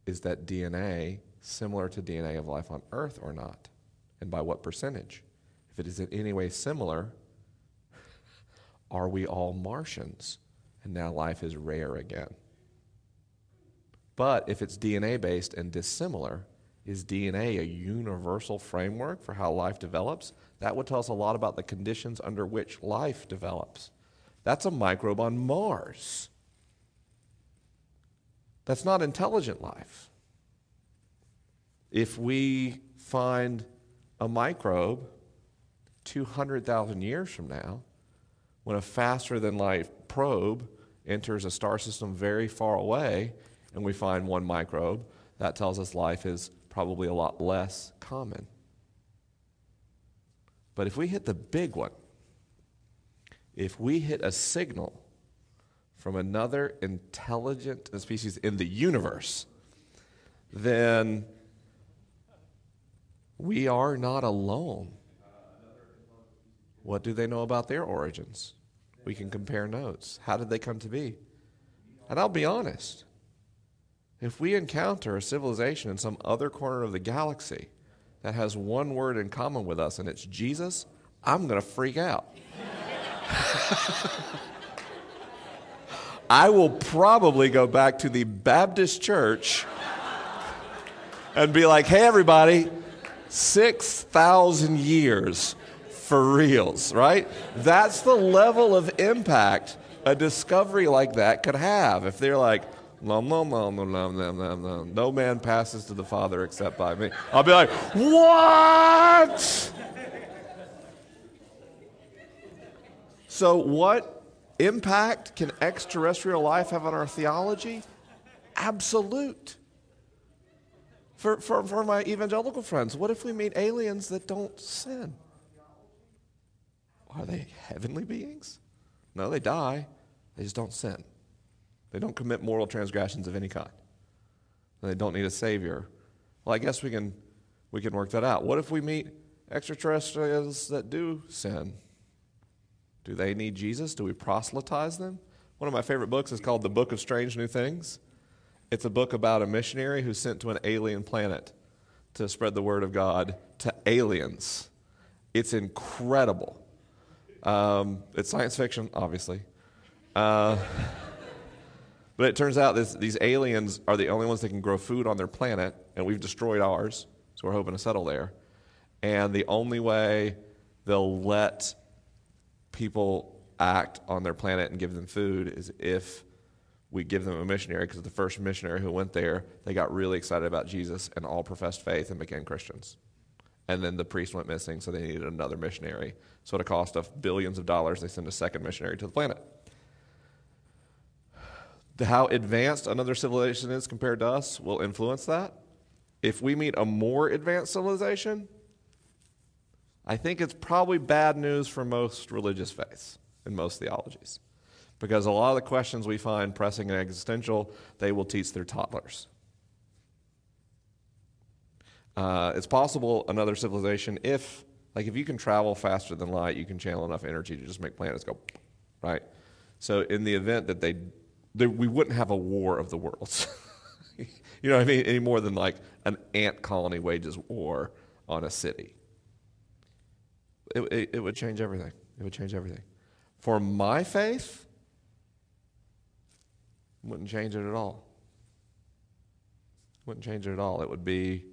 is that DNA similar to DNA of life on Earth or not? And by what percentage? If it is in any way similar, are we all Martians? And now life is rare again. But if it's DNA based and dissimilar, is DNA a universal framework for how life develops? That would tell us a lot about the conditions under which life develops. That's a microbe on Mars. That's not intelligent life. If we find a microbe 200,000 years from now, when a faster than light probe enters a star system very far away and we find one microbe, that tells us life is probably a lot less common. But if we hit the big one, if we hit a signal from another intelligent species in the universe, then we are not alone. What do they know about their origins? We can compare notes. How did they come to be? And I'll be honest. If we encounter a civilization in some other corner of the galaxy that has one word in common with us and it's Jesus, I'm going to freak out. I will probably go back to the Baptist church and be like, hey, everybody, 6,000 years for reals, right? That's the level of impact a discovery like that could have. If they're like, Lum, lum, lum, lum, lum, lum, lum. No man passes to the Father except by me. I'll be like, what? So, what impact can extraterrestrial life have on our theology? Absolute. For, for, for my evangelical friends, what if we meet aliens that don't sin? Are they heavenly beings? No, they die. They just don't sin. They don't commit moral transgressions of any kind. They don't need a savior. Well, I guess we can, we can work that out. What if we meet extraterrestrials that do sin? Do they need Jesus? Do we proselytize them? One of my favorite books is called The Book of Strange New Things. It's a book about a missionary who's sent to an alien planet to spread the word of God to aliens. It's incredible. Um, it's science fiction, obviously. Uh, but it turns out this, these aliens are the only ones that can grow food on their planet, and we've destroyed ours, so we're hoping to settle there. And the only way they'll let people act on their planet and give them food is if we give them a missionary because the first missionary who went there, they got really excited about Jesus and all professed faith and became Christians. And then the priest went missing, so they needed another missionary. So at a cost of billions of dollars, they send a second missionary to the planet. How advanced another civilization is compared to us will influence that. If we meet a more advanced civilization, I think it's probably bad news for most religious faiths and most theologies. Because a lot of the questions we find pressing and existential, they will teach their toddlers. Uh, it's possible another civilization, if, like, if you can travel faster than light, you can channel enough energy to just make planets go, right? So, in the event that they, they we wouldn't have a war of the worlds. you know what I mean? Any more than like an ant colony wages war on a city. It, it, it would change everything. It would change everything. For my faith, wouldn't change it at all. Wouldn't change it at all. It would be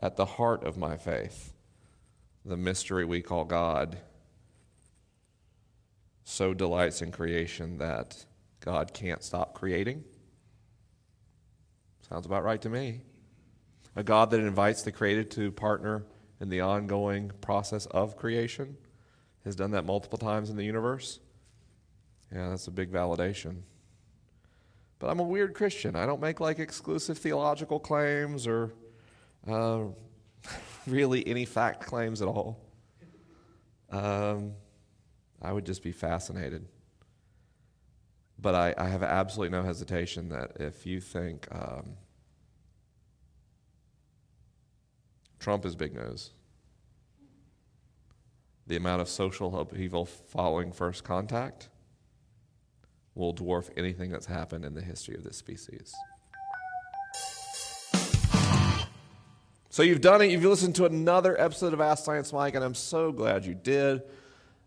at the heart of my faith, the mystery we call God so delights in creation that God can't stop creating. Sounds about right to me. A God that invites the created to partner in the ongoing process of creation has done that multiple times in the universe. Yeah, that's a big validation. But I'm a weird Christian. I don't make like exclusive theological claims or uh, really any fact claims at all. Um, I would just be fascinated. But I, I, have absolutely no hesitation that if you think um, Trump is big news, the amount of social upheaval following first contact will dwarf anything that's happened in the history of this species. So you've done it. You've listened to another episode of Ask Science Mike, and I'm so glad you did.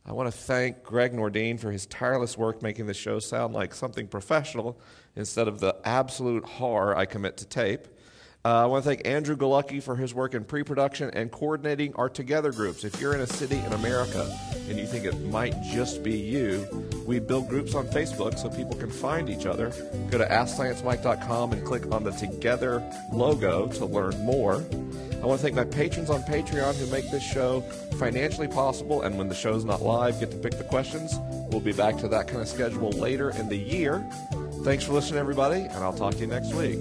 I want to thank Greg Nordine for his tireless work making this show sound like something professional instead of the absolute horror I commit to tape. Uh, I want to thank Andrew Galucki for his work in pre production and coordinating our Together groups. If you're in a city in America and you think it might just be you, we build groups on Facebook so people can find each other. Go to AskScienceMike.com and click on the Together logo to learn more. I want to thank my patrons on Patreon who make this show financially possible. And when the show's not live, get to pick the questions. We'll be back to that kind of schedule later in the year. Thanks for listening, everybody, and I'll talk to you next week.